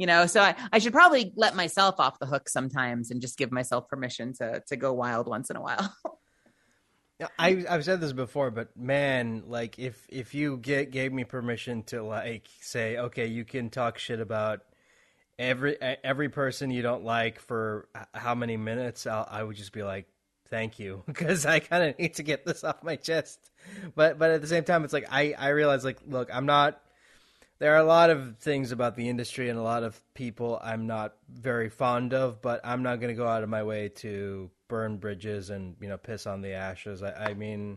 You know, so I, I should probably let myself off the hook sometimes and just give myself permission to to go wild once in a while. I I've said this before, but man, like if if you get gave me permission to like say, okay, you can talk shit about every every person you don't like for how many minutes, I'll, I would just be like, thank you, because I kind of need to get this off my chest. But but at the same time, it's like I I realize like, look, I'm not. There are a lot of things about the industry and a lot of people I'm not very fond of, but I'm not going to go out of my way to burn bridges and you know piss on the ashes. I, I mean,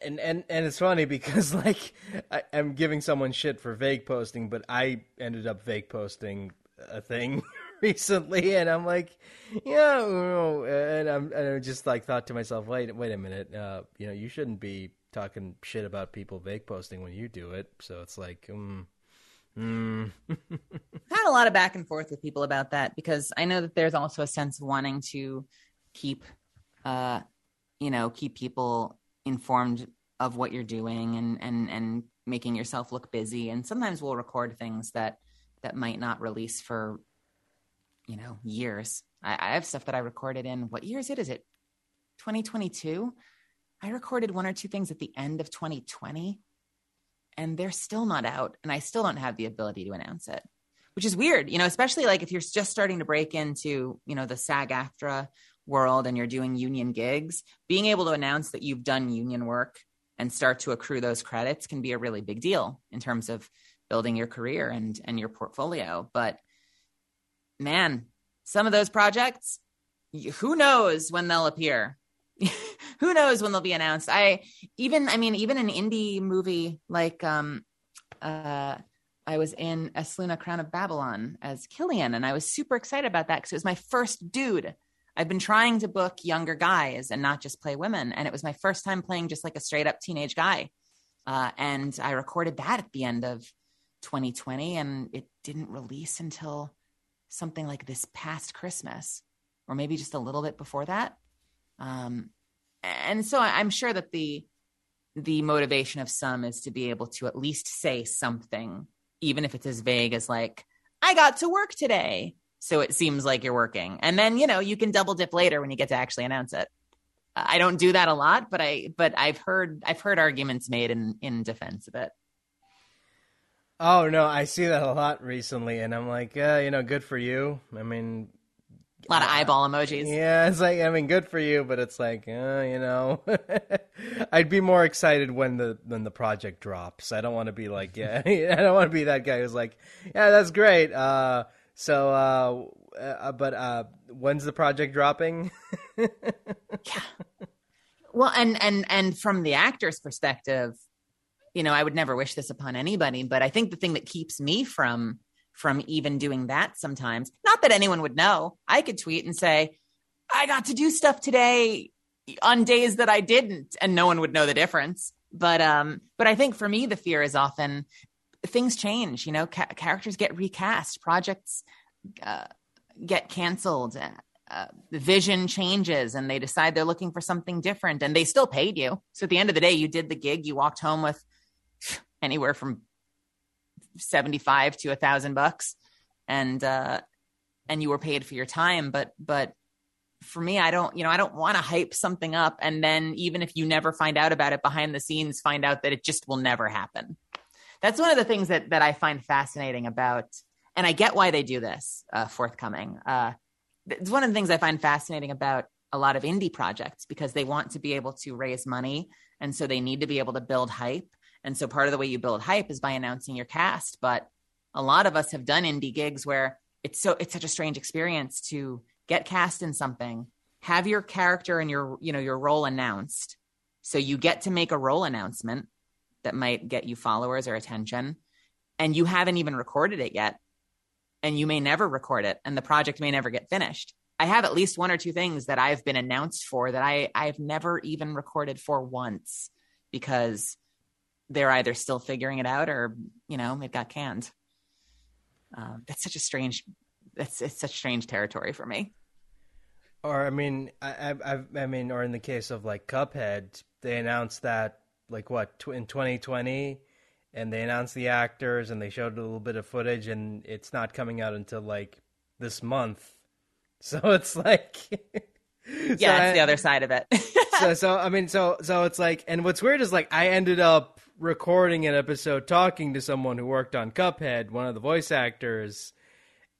and and and it's funny because like I, am giving someone shit for vague posting, but I ended up vague posting a thing recently, and I'm like, yeah, and I'm and I just like thought to myself, wait, wait a minute, uh, you know, you shouldn't be talking shit about people vague posting when you do it. So it's like, um, Mm. I've had a lot of back and forth with people about that because I know that there's also a sense of wanting to keep, uh, you know, keep people informed of what you're doing and and and making yourself look busy. And sometimes we'll record things that that might not release for, you know, years. I, I have stuff that I recorded in what year is it? Is it 2022? I recorded one or two things at the end of 2020 and they're still not out and I still don't have the ability to announce it. which is weird, you know, especially like if you're just starting to break into, you know, the SAG AFTRA world and you're doing union gigs, being able to announce that you've done union work and start to accrue those credits can be a really big deal in terms of building your career and and your portfolio. But man, some of those projects, who knows when they'll appear? who knows when they'll be announced? I even, I mean, even an indie movie like um, uh, I was in Esluna Crown of Babylon as Killian, and I was super excited about that because it was my first dude. I've been trying to book younger guys and not just play women, and it was my first time playing just like a straight up teenage guy. Uh, and I recorded that at the end of 2020, and it didn't release until something like this past Christmas, or maybe just a little bit before that. Um, and so I'm sure that the the motivation of some is to be able to at least say something even if it's as vague as like, I got to work today. So it seems like you're working. And then, you know, you can double dip later when you get to actually announce it. I don't do that a lot, but I but I've heard I've heard arguments made in in defense of it. Oh no, I see that a lot recently, and I'm like, uh, you know, good for you. I mean, a lot of eyeball emojis. Yeah, it's like I mean, good for you, but it's like, uh, you know, I'd be more excited when the when the project drops. I don't want to be like, yeah, I don't want to be that guy who's like, yeah, that's great. Uh, so, uh, uh, but uh, when's the project dropping? yeah. Well, and and and from the actor's perspective, you know, I would never wish this upon anybody, but I think the thing that keeps me from from even doing that sometimes. Not that anyone would know. I could tweet and say, I got to do stuff today on days that I didn't, and no one would know the difference. But um, but I think for me, the fear is often things change. You know, ca- characters get recast, projects uh, get canceled. Uh, vision changes and they decide they're looking for something different and they still paid you. So at the end of the day, you did the gig, you walked home with anywhere from 75 to a thousand bucks. And uh and you were paid for your time but but for me i don't you know i don't want to hype something up and then even if you never find out about it behind the scenes find out that it just will never happen. That's one of the things that that i find fascinating about and i get why they do this uh forthcoming. Uh it's one of the things i find fascinating about a lot of indie projects because they want to be able to raise money and so they need to be able to build hype and so part of the way you build hype is by announcing your cast. But a lot of us have done indie gigs where it's so it's such a strange experience to get cast in something, have your character and your you know your role announced. So you get to make a role announcement that might get you followers or attention, and you haven't even recorded it yet. And you may never record it, and the project may never get finished. I have at least one or two things that I've been announced for that I I've never even recorded for once because they're either still figuring it out or you know it got canned. Um, that's such a strange. That's it's such strange territory for me. Or I mean, I, I I mean, or in the case of like Cuphead, they announced that like what in 2020, and they announced the actors and they showed a little bit of footage, and it's not coming out until like this month. So it's like yeah, so it's I, the other side of it. so, so I mean, so so it's like, and what's weird is like I ended up recording an episode talking to someone who worked on Cuphead, one of the voice actors,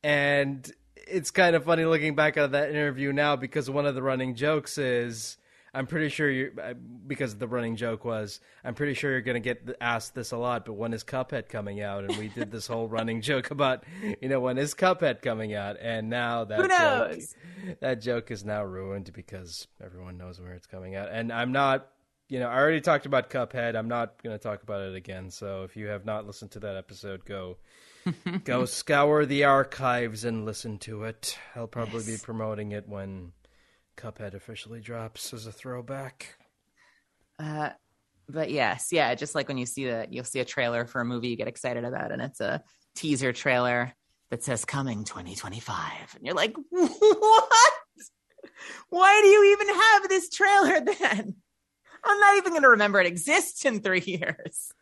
and it's kind of funny looking back at that interview now because one of the running jokes is I'm pretty sure you uh, because the running joke was I'm pretty sure you're going to get asked this a lot, but when is Cuphead coming out? And we did this whole running joke about you know when is Cuphead coming out, and now that joke, that joke is now ruined because everyone knows where it's coming out, and I'm not. You know, I already talked about Cuphead. I'm not going to talk about it again. So if you have not listened to that episode, go go scour the archives and listen to it. I'll probably yes. be promoting it when Cuphead officially drops as a throwback. Uh, but yes, yeah, just like when you see that, you'll see a trailer for a movie you get excited about, and it's a teaser trailer that says coming 2025, and you're like, what? Why do you even have this trailer then? I'm not even going to remember it exists in three years.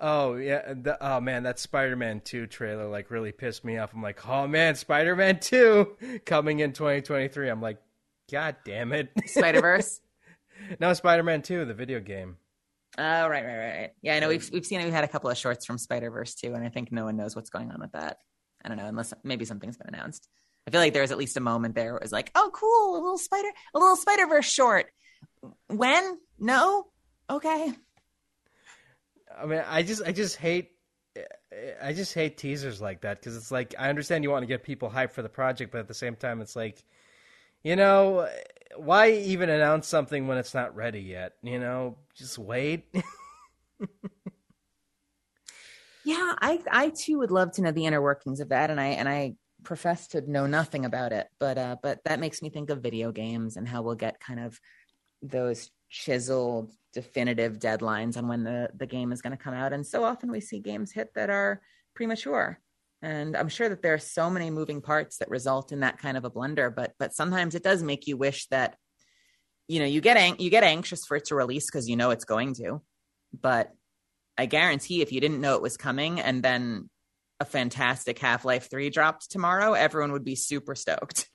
Oh yeah, the, oh man, that Spider-Man 2 trailer like really pissed me off. I'm like, "Oh man, Spider-Man 2 coming in 2023." I'm like, God damn it. Spider Verse. no, Spider Man Two, the video game. Oh right, right, right. Yeah, I know we've we've seen it. we've had a couple of shorts from Spider Verse too, and I think no one knows what's going on with that. I don't know, unless maybe something's been announced. I feel like there was at least a moment there where it was like, oh, cool, a little spider, a little Spider Verse short. When? No. Okay. I mean, I just I just hate I just hate teasers like that because it's like I understand you want to get people hyped for the project, but at the same time, it's like, you know, why even announce something when it's not ready yet? You know, just wait. yeah, I I too would love to know the inner workings of that, and I and I profess to know nothing about it, but uh, but that makes me think of video games and how we'll get kind of those chiseled definitive deadlines on when the the game is going to come out. And so often we see games hit that are premature. And i'm sure that there are so many moving parts that result in that kind of a blunder but but sometimes it does make you wish that you know you get ang- you get anxious for it to release because you know it's going to. But i guarantee if you didn't know it was coming and then a fantastic half-life 3 dropped tomorrow everyone would be super stoked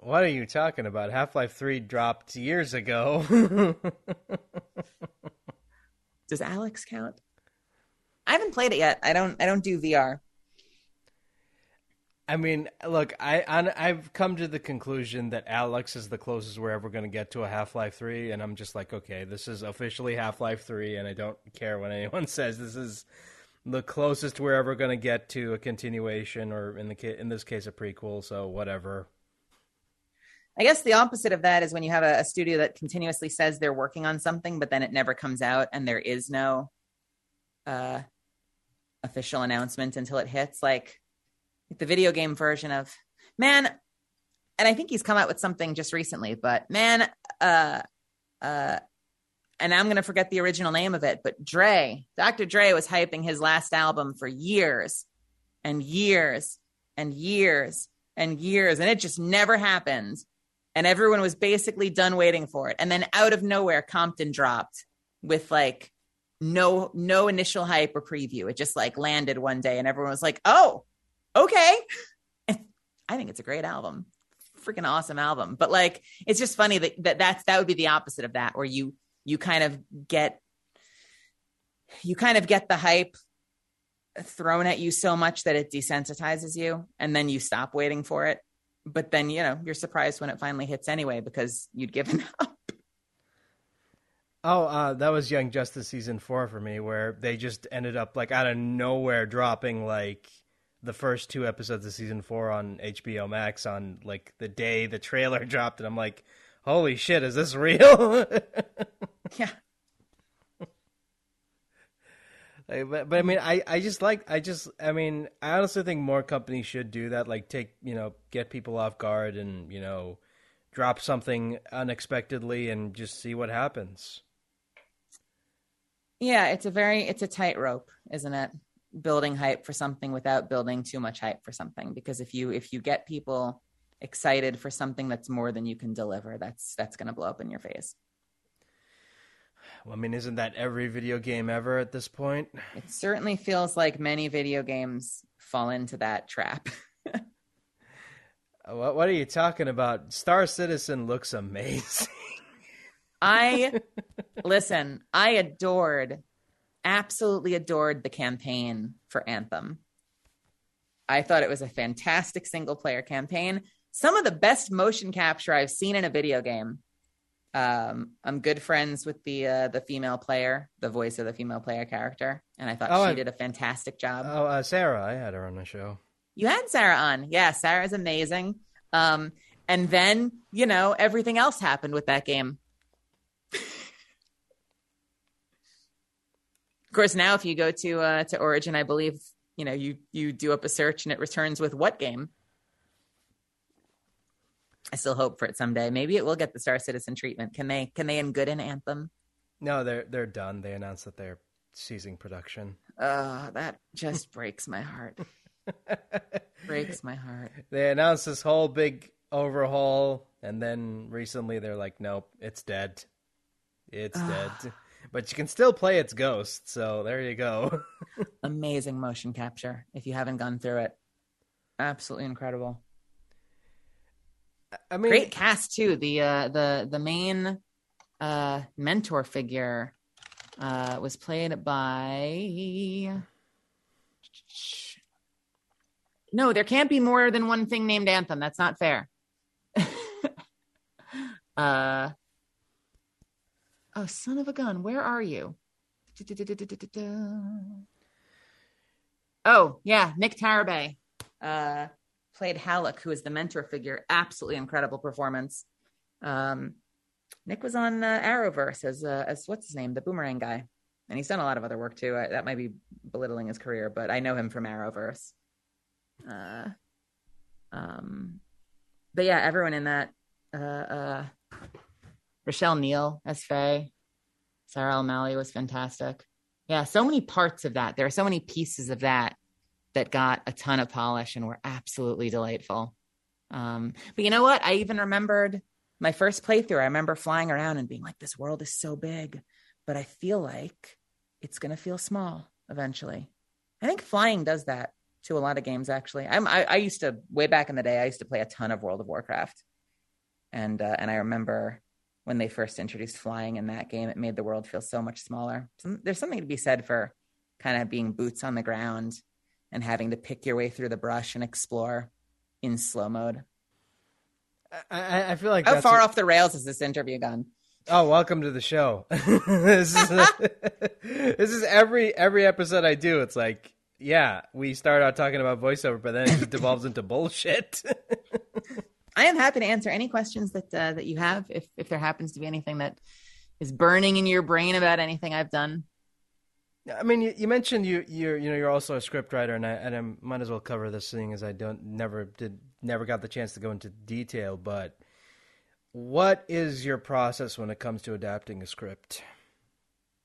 What are you talking about? Half Life 3 dropped years ago. Does Alyx count? I haven't played it yet. I don't I don't do VR. I mean, look, I I've come to the conclusion that Alyx is the closest we're ever going to get to a Half Life Three, and I'm just like, okay, this is officially Half Life Three, and I don't care what anyone says. This is the closest we're ever going to get to a continuation, or in the in this case, a prequel. So whatever. I guess the opposite of that is when you have a, a, studio that continuously says they're working on something, but then it never comes out and there is no uh, official announcement until it hits. Like the video game version of man, and I think he's come out with something just recently, but man, uh, uh, and I'm going to forget the original name of it, but Dre, Dr. Dre was hyping his last album for years and years and years and years, and it just never happened and everyone was basically done waiting for it. And then out of nowhere, Compton dropped with like no no initial hype or preview. It just like landed one day, and everyone was like, "Oh, okay." I think it's a great album, freaking awesome album. But like, it's just funny that, that that's that would be the opposite of that, where you you kind of get you kind of get the hype thrown at you so much that it desensitizes you, and then you stop waiting for it but then you know you're surprised when it finally hits anyway because you'd given up. Oh, uh, that was Young Justice season four for me, where they just ended up like out of nowhere dropping like the first two episodes of season four on HBO Max on like the day the trailer dropped, and I'm like, holy shit, is this real? yeah. But, but I mean, I, I just like, I just, I mean, I honestly think more companies should do that. Like, take, you know, get people off guard and, you know, drop something unexpectedly and just see what happens. Yeah, it's a very, it's a tightrope, isn't it? Building hype for something without building too much hype for something. Because if you, if you get people excited for something that's more than you can deliver, that's, that's going to blow up in your face. I mean, isn't that every video game ever at this point? It certainly feels like many video games fall into that trap. what, what are you talking about? Star Citizen looks amazing. I listen, I adored, absolutely adored the campaign for Anthem. I thought it was a fantastic single player campaign. Some of the best motion capture I've seen in a video game. Um, I'm good friends with the uh, the female player, the voice of the female player character, and I thought oh, she I, did a fantastic job. Oh, uh, Sarah, I had her on the show. You had Sarah on, yeah. is amazing. Um, and then you know everything else happened with that game. of course, now if you go to uh, to Origin, I believe you know you you do up a search and it returns with what game. I still hope for it someday. Maybe it will get the Star Citizen treatment. Can they? Can they in good an anthem? No, they're they're done. They announced that they're ceasing production. Oh, that just breaks my heart. breaks my heart. They announced this whole big overhaul, and then recently they're like, "Nope, it's dead. It's dead." But you can still play its ghost, so there you go. Amazing motion capture. If you haven't gone through it, absolutely incredible. I mean, great cast too. The uh, the the main uh, mentor figure uh, was played by no, there can't be more than one thing named Anthem. That's not fair. uh, oh, son of a gun, where are you? Oh, yeah, Nick Tarabay uh, played Haluk, who is the mentor figure. Absolutely incredible performance. Um, Nick was on uh, Arrowverse as uh, as what's his name, the Boomerang guy, and he's done a lot of other work too. I, that might be belittling his career, but I know him from Arrowverse. Uh, um, but yeah, everyone in that. Uh, uh, Rochelle Neil as Faye, Sarah Elmaleh was fantastic. Yeah, so many parts of that. There are so many pieces of that that got a ton of polish and were absolutely delightful. Um, but you know what? I even remembered my first playthrough. I remember flying around and being like, "This world is so big," but I feel like it's going to feel small eventually. I think flying does that to a lot of games. Actually, I'm, I, I used to way back in the day. I used to play a ton of World of Warcraft, and uh, and I remember when they first introduced flying in that game, it made the world feel so much smaller. There's something to be said for kind of being boots on the ground and having to pick your way through the brush and explore in slow mode. I, I feel like how far a... off the rails has this interview gone? Oh, welcome to the show. this is a, this is every every episode I do. It's like, yeah, we start out talking about voiceover, but then it just devolves into bullshit. I am happy to answer any questions that uh, that you have. If if there happens to be anything that is burning in your brain about anything I've done. I mean, you, you mentioned you you're you know you're also a script writer, and I and I might as well cover this thing as I don't never did never got the chance to go into detail. But what is your process when it comes to adapting a script?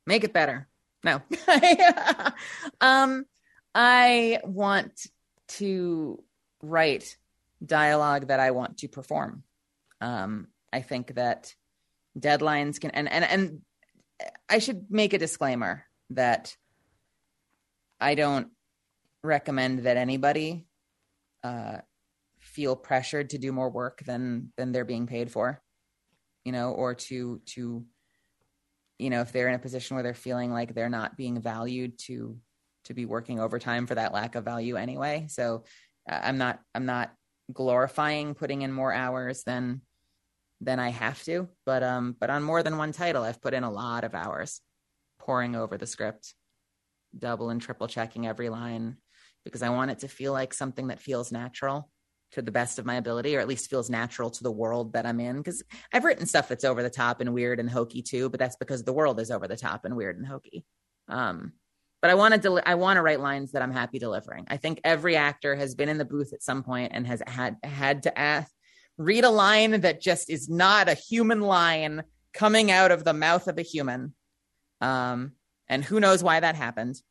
Make it better. No, um, I want to write dialogue that I want to perform. Um, I think that deadlines can and and and I should make a disclaimer that I don't recommend that anybody uh, feel pressured to do more work than than they're being paid for, you know, or to to you know if they're in a position where they're feeling like they're not being valued to to be working overtime for that lack of value anyway. So uh, I'm not I'm not glorifying putting in more hours than than I have to. But um, but on more than one title, I've put in a lot of hours, poring over the script, double and triple checking every line because I want it to feel like something that feels natural to the best of my ability, or at least feels natural to the world that I'm in. Because I've written stuff that's over the top and weird and hokey too, but that's because the world is over the top and weird and hokey. Um, but I want to I want to write lines that I'm happy delivering. I think every actor has been in the booth at some point and has had had to ask, read a line that just is not a human line coming out of the mouth of a human. Um, and who knows why that happened.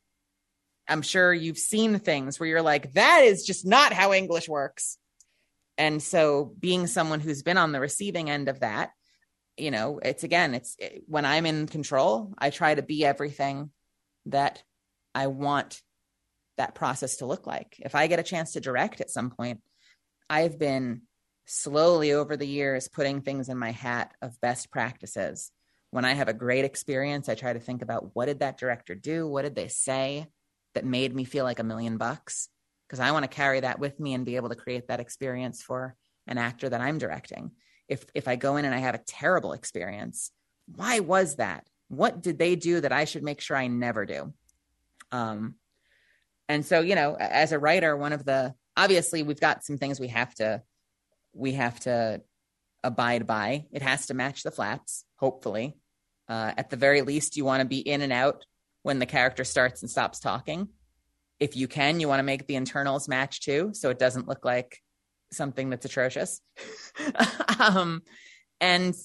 I'm sure you've seen things where you're like, that is just not how English works. And so being someone who's been on the receiving end of that, you know, it's again, it's it, when I'm in control, I try to be everything that I want that process to look like. If I get a chance to direct at some point, I've been slowly over the years putting things in my hat of best practices. When I have a great experience, I try to think about what did that director do? What did they say that made me feel like a million bucks? Because I want to carry that with me and be able to create that experience for an actor that I'm directing. If if I go in and I have a terrible experience, why was that? What did they do that I should make sure I never do? Um, and so, you know, as a writer, one of the obviously we've got some things we have to we have to abide by. It has to match the flaps, hopefully. Uh, at the very least, you want to be in and out when the character starts and stops talking. If you can, you want to make the internals match too, so it doesn't look like something that's atrocious. um, and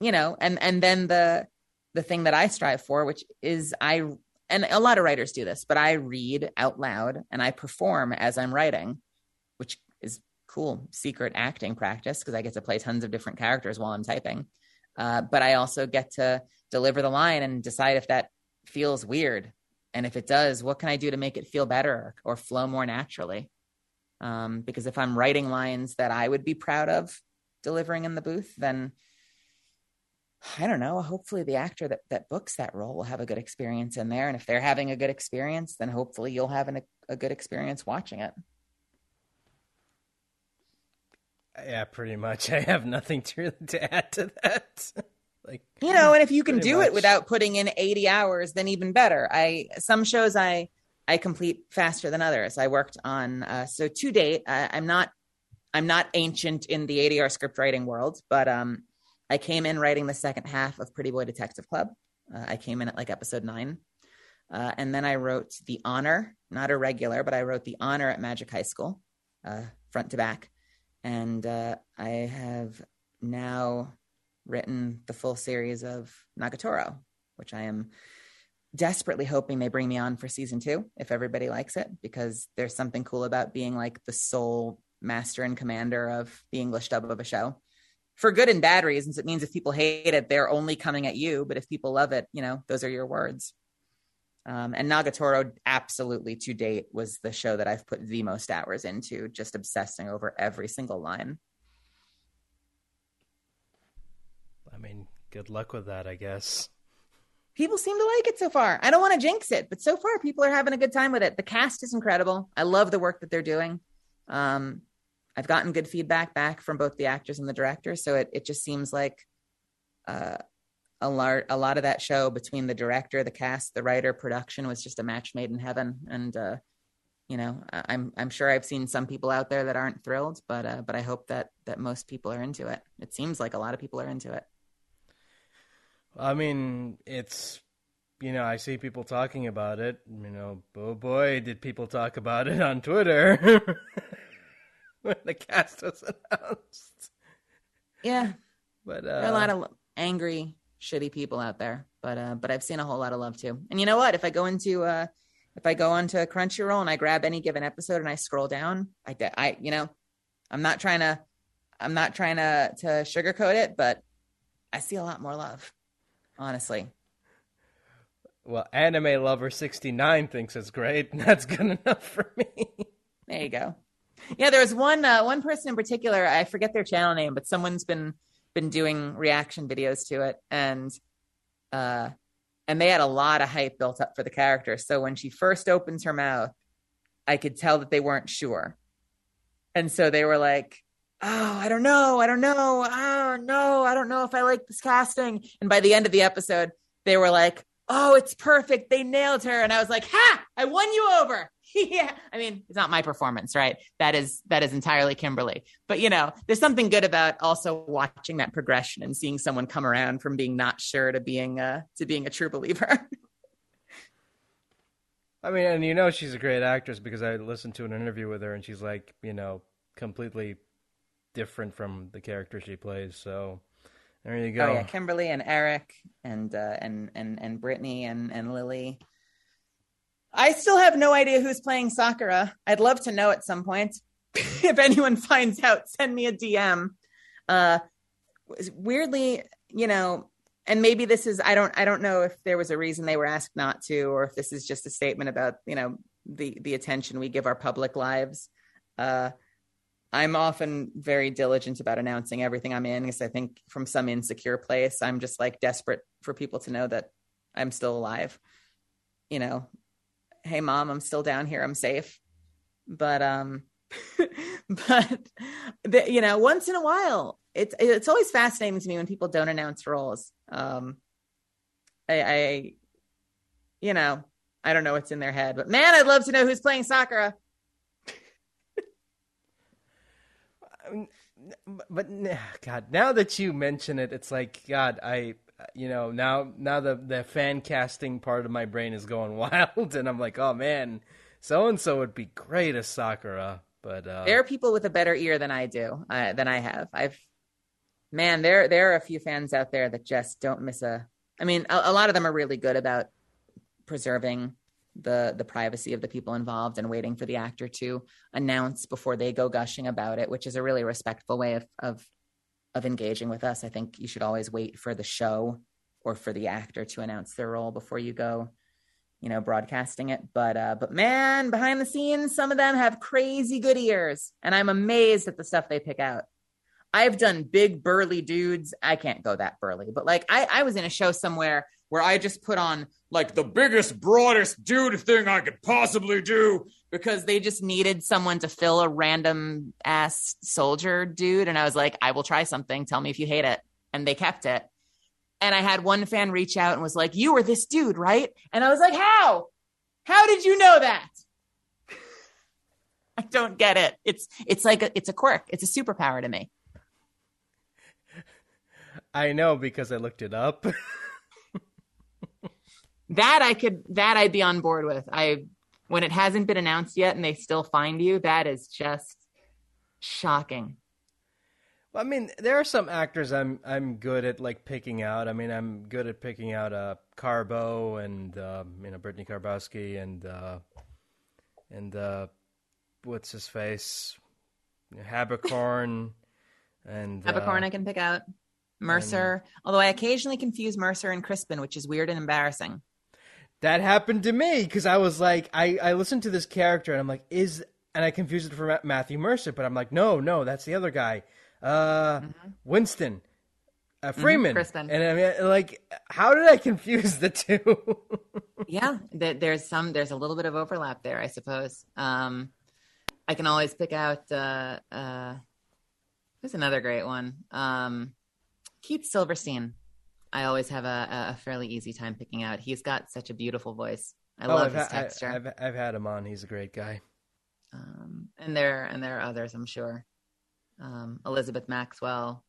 you know, and and then the the thing that I strive for, which is I and a lot of writers do this, but I read out loud and I perform as I'm writing, which is cool secret acting practice because I get to play tons of different characters while I'm typing. Uh, but I also get to deliver the line and decide if that feels weird. And if it does, what can I do to make it feel better or flow more naturally? Um, because if I'm writing lines that I would be proud of delivering in the booth, then I don't know. Hopefully, the actor that, that books that role will have a good experience in there. And if they're having a good experience, then hopefully you'll have an, a good experience watching it. Yeah, pretty much. I have nothing to to add to that. like you know, and if you can do much. it without putting in 80 hours, then even better. I some shows I I complete faster than others. I worked on uh, so to date, I, I'm not I'm not ancient in the ADR script writing world, but um, I came in writing the second half of Pretty Boy Detective Club. Uh, I came in at like episode nine. Uh, and then I wrote The Honor, not a regular, but I wrote The Honor at Magic High School, uh, front to back. And uh, I have now written the full series of Nagatoro, which I am desperately hoping they bring me on for season two if everybody likes it, because there's something cool about being like the sole master and commander of the English dub of a show for good and bad reasons. It means if people hate it, they're only coming at you. But if people love it, you know, those are your words. Um, and Nagatoro, absolutely to date, was the show that I've put the most hours into, just obsessing over every single line. I mean, good luck with that, I guess. People seem to like it so far. I don't want to jinx it, but so far people are having a good time with it. The cast is incredible. I love the work that they're doing. Um, I've gotten good feedback back from both the actors and the director, so it it just seems like uh, a lot a lot of that show between the director, the cast, the writer, production was just a match made in heaven. And uh, you know, I'm I'm sure I've seen some people out there that aren't thrilled, but uh, but I hope that that most people are into it. It seems like a lot of people are into it. I mean, it's you know, I see people talking about it. You know, oh boy, did people talk about it on Twitter when the cast was announced. Yeah, but uh, there are a lot of angry, shitty people out there. But uh, but I've seen a whole lot of love too. And you know what? If I go into uh, if I go onto Crunchyroll and I grab any given episode and I scroll down, I I you know, I'm not trying to I'm not trying to to sugarcoat it, but I see a lot more love honestly. Well, Anime Lover 69 thinks it's great, and that's good enough for me. There you go. Yeah, there was one uh, one person in particular, I forget their channel name, but someone's been been doing reaction videos to it and uh and they had a lot of hype built up for the character. So when she first opens her mouth, I could tell that they weren't sure. And so they were like, oh, I don't know. I don't know. Oh, no, I don't know if I like this casting. And by the end of the episode, they were like, oh, it's perfect. They nailed her. And I was like, ha, I won you over. yeah. I mean, it's not my performance, right? That is, that is entirely Kimberly. But, you know, there's something good about also watching that progression and seeing someone come around from being not sure to being, uh, to being a true believer. I mean, and you know, she's a great actress because I listened to an interview with her and she's like, you know, completely different from the character she plays. So there you go. Oh yeah, Kimberly and Eric and uh, and and and Brittany and and Lily. I still have no idea who's playing Sakura. I'd love to know at some point. if anyone finds out, send me a DM. Uh, weirdly, you know, and maybe this is I don't I don't know if there was a reason they were asked not to, or if this is just a statement about you know the the attention we give our public lives. Uh, I'm often very diligent about announcing everything I'm in because I think from some insecure place, I'm just like desperate for people to know that I'm still alive. You know, hey mom, I'm still down here, I'm safe. But um but the, you know, once in a while, it's it's always fascinating to me when people don't announce roles. Um I, I you know, I don't know what's in their head, but man, I'd love to know who's playing Sakura. But God, now that you mention it, it's like God. I, you know, now now the the fan casting part of my brain is going wild, and I'm like, oh man, so and so would be great as Sakura. But uh... there are people with a better ear than I do, uh, than I have. I've, man, there there are a few fans out there that just don't miss a. I mean, a, a lot of them are really good about preserving the the privacy of the people involved and waiting for the actor to announce before they go gushing about it, which is a really respectful way of of of engaging with us. I think you should always wait for the show or for the actor to announce their role before you go, you know, broadcasting it. But uh, but man, behind the scenes, some of them have crazy good ears, and I'm amazed at the stuff they pick out. I've done big burly dudes. I can't go that burly, but like I, I was in a show somewhere where I just put on like the biggest, broadest dude thing I could possibly do because they just needed someone to fill a random ass soldier dude. And I was like, I will try something. Tell me if you hate it. And they kept it. And I had one fan reach out and was like, You were this dude, right? And I was like, How? How did you know that? I don't get it. It's it's like a, it's a quirk. It's a superpower to me. I know because I looked it up. that I could that I'd be on board with. I when it hasn't been announced yet and they still find you, that is just shocking. Well, I mean, there are some actors I'm I'm good at like picking out. I mean, I'm good at picking out uh Carbo and uh, you know Brittney Karbowski and uh, and uh, what's his face Haberkorn and Haberkorn uh, I can pick out. Mercer, although I occasionally confuse Mercer and Crispin, which is weird and embarrassing. That happened to me because I was like, I, I listened to this character and I'm like, is and I confused it for Matthew Mercer, but I'm like, no, no, that's the other guy, uh, mm-hmm. Winston, uh, mm-hmm, Freeman, mm-hmm, and I mean, like, how did I confuse the two? yeah, there's some, there's a little bit of overlap there, I suppose. Um, I can always pick out. Uh, uh, there's another great one. Um, Keith Silverstein. I always have a, a fairly easy time picking out. He's got such a beautiful voice. I oh, love I've his ha- texture. I, have I've had him on. He's a great guy. Um, and there and there are others, I'm sure. Um, Elizabeth Maxwell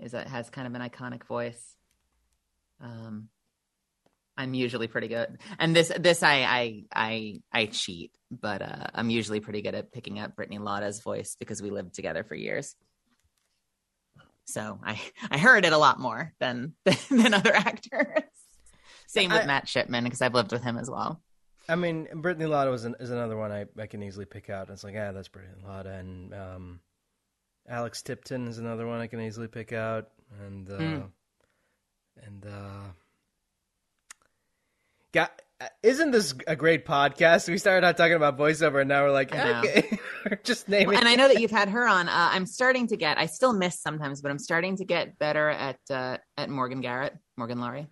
is a, has kind of an iconic voice. Um, I'm usually pretty good, and this this I I I, I cheat, but uh, I'm usually pretty good at picking up Brittany Lauda's voice because we lived together for years. So I I heard it a lot more than than other actors. Same with I, Matt Shipman because I've lived with him as well. I mean, Brittany Lauda was an, is another one I, I can easily pick out. It's like, yeah, that's Brittany Lauda, and um, Alex Tipton is another one I can easily pick out, and uh, mm. and uh, got isn't this a great podcast? We started out talking about voiceover, and now we're like, okay, just naming. Well, and I know that you've had her on. Uh, I'm starting to get. I still miss sometimes, but I'm starting to get better at uh, at Morgan Garrett, Morgan Laurie.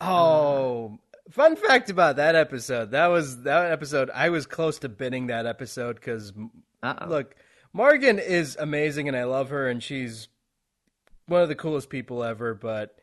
Oh, uh, fun fact about that episode. That was that episode. I was close to bidding that episode because look, Morgan is amazing, and I love her, and she's one of the coolest people ever. But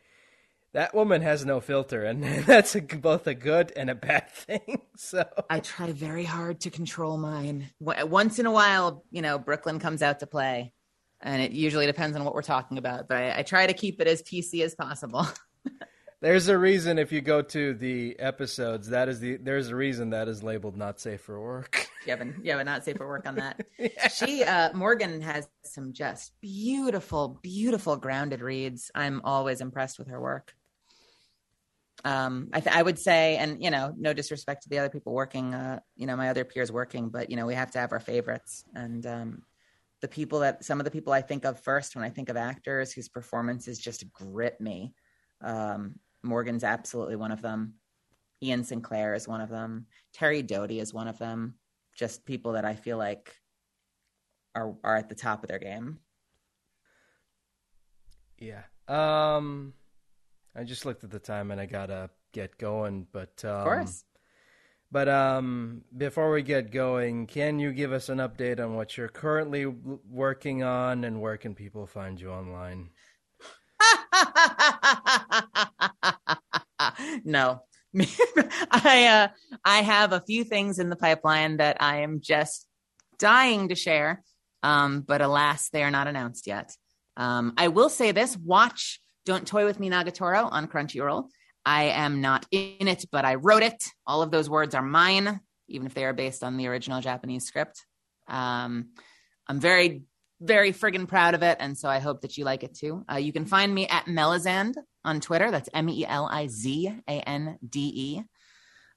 that woman has no filter, and that's a, both a good and a bad thing. So I try very hard to control mine. Once in a while, you know, Brooklyn comes out to play, and it usually depends on what we're talking about. But I, I try to keep it as PC as possible. there's a reason if you go to the episodes, that is the there's a reason that is labeled not safe for work. yeah, but yeah, but not safe for work on that. yeah. She uh, Morgan has some just beautiful, beautiful grounded reads. I'm always impressed with her work um, I, th- I, would say, and you know, no disrespect to the other people working, uh, you know, my other peers working, but you know, we have to have our favorites. And um, the people that some of the people I think of first when I think of actors whose performances just grip me. Um, Morgan's absolutely one of them. Ian Sinclair is one of them. Terri Doty is one of them. Just people that I feel like are are at the top of their game. Yeah. Um I just looked at the time and I gotta get going, but um, of course. But um, before we get going, can you give us an update on what you're currently working on and where can people find you online? no. I uh, I have a few things in the pipeline that I am just dying to share, um, but alas, they are not announced yet. Um, I will say this: watch don't Toy With Me Nagatoro on Crunchyroll. I am not in it, but I wrote it. All of those words are mine, even if they are based on the original Japanese script. Um, I'm very, very friggin' proud of it, and so I hope that you like it too. Uh, you can find me at Melizande on Twitter. That's M E L I Z A N D E.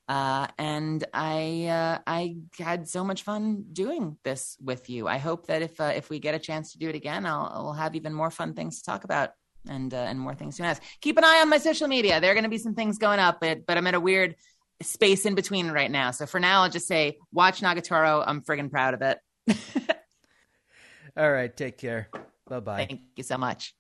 Uh, and I uh, I had so much fun doing this with you. I hope that if uh, if we get a chance to do it again, I'll, I'll have even more fun things to talk about and uh, and more things to ask. Keep an eye on my social media. There are going to be some things going up, but but I'm at a weird space in between right now. So for now, I'll just say watch Nagatoro. I'm friggin' proud of it. All right, take care. Bye bye. Thank you so much.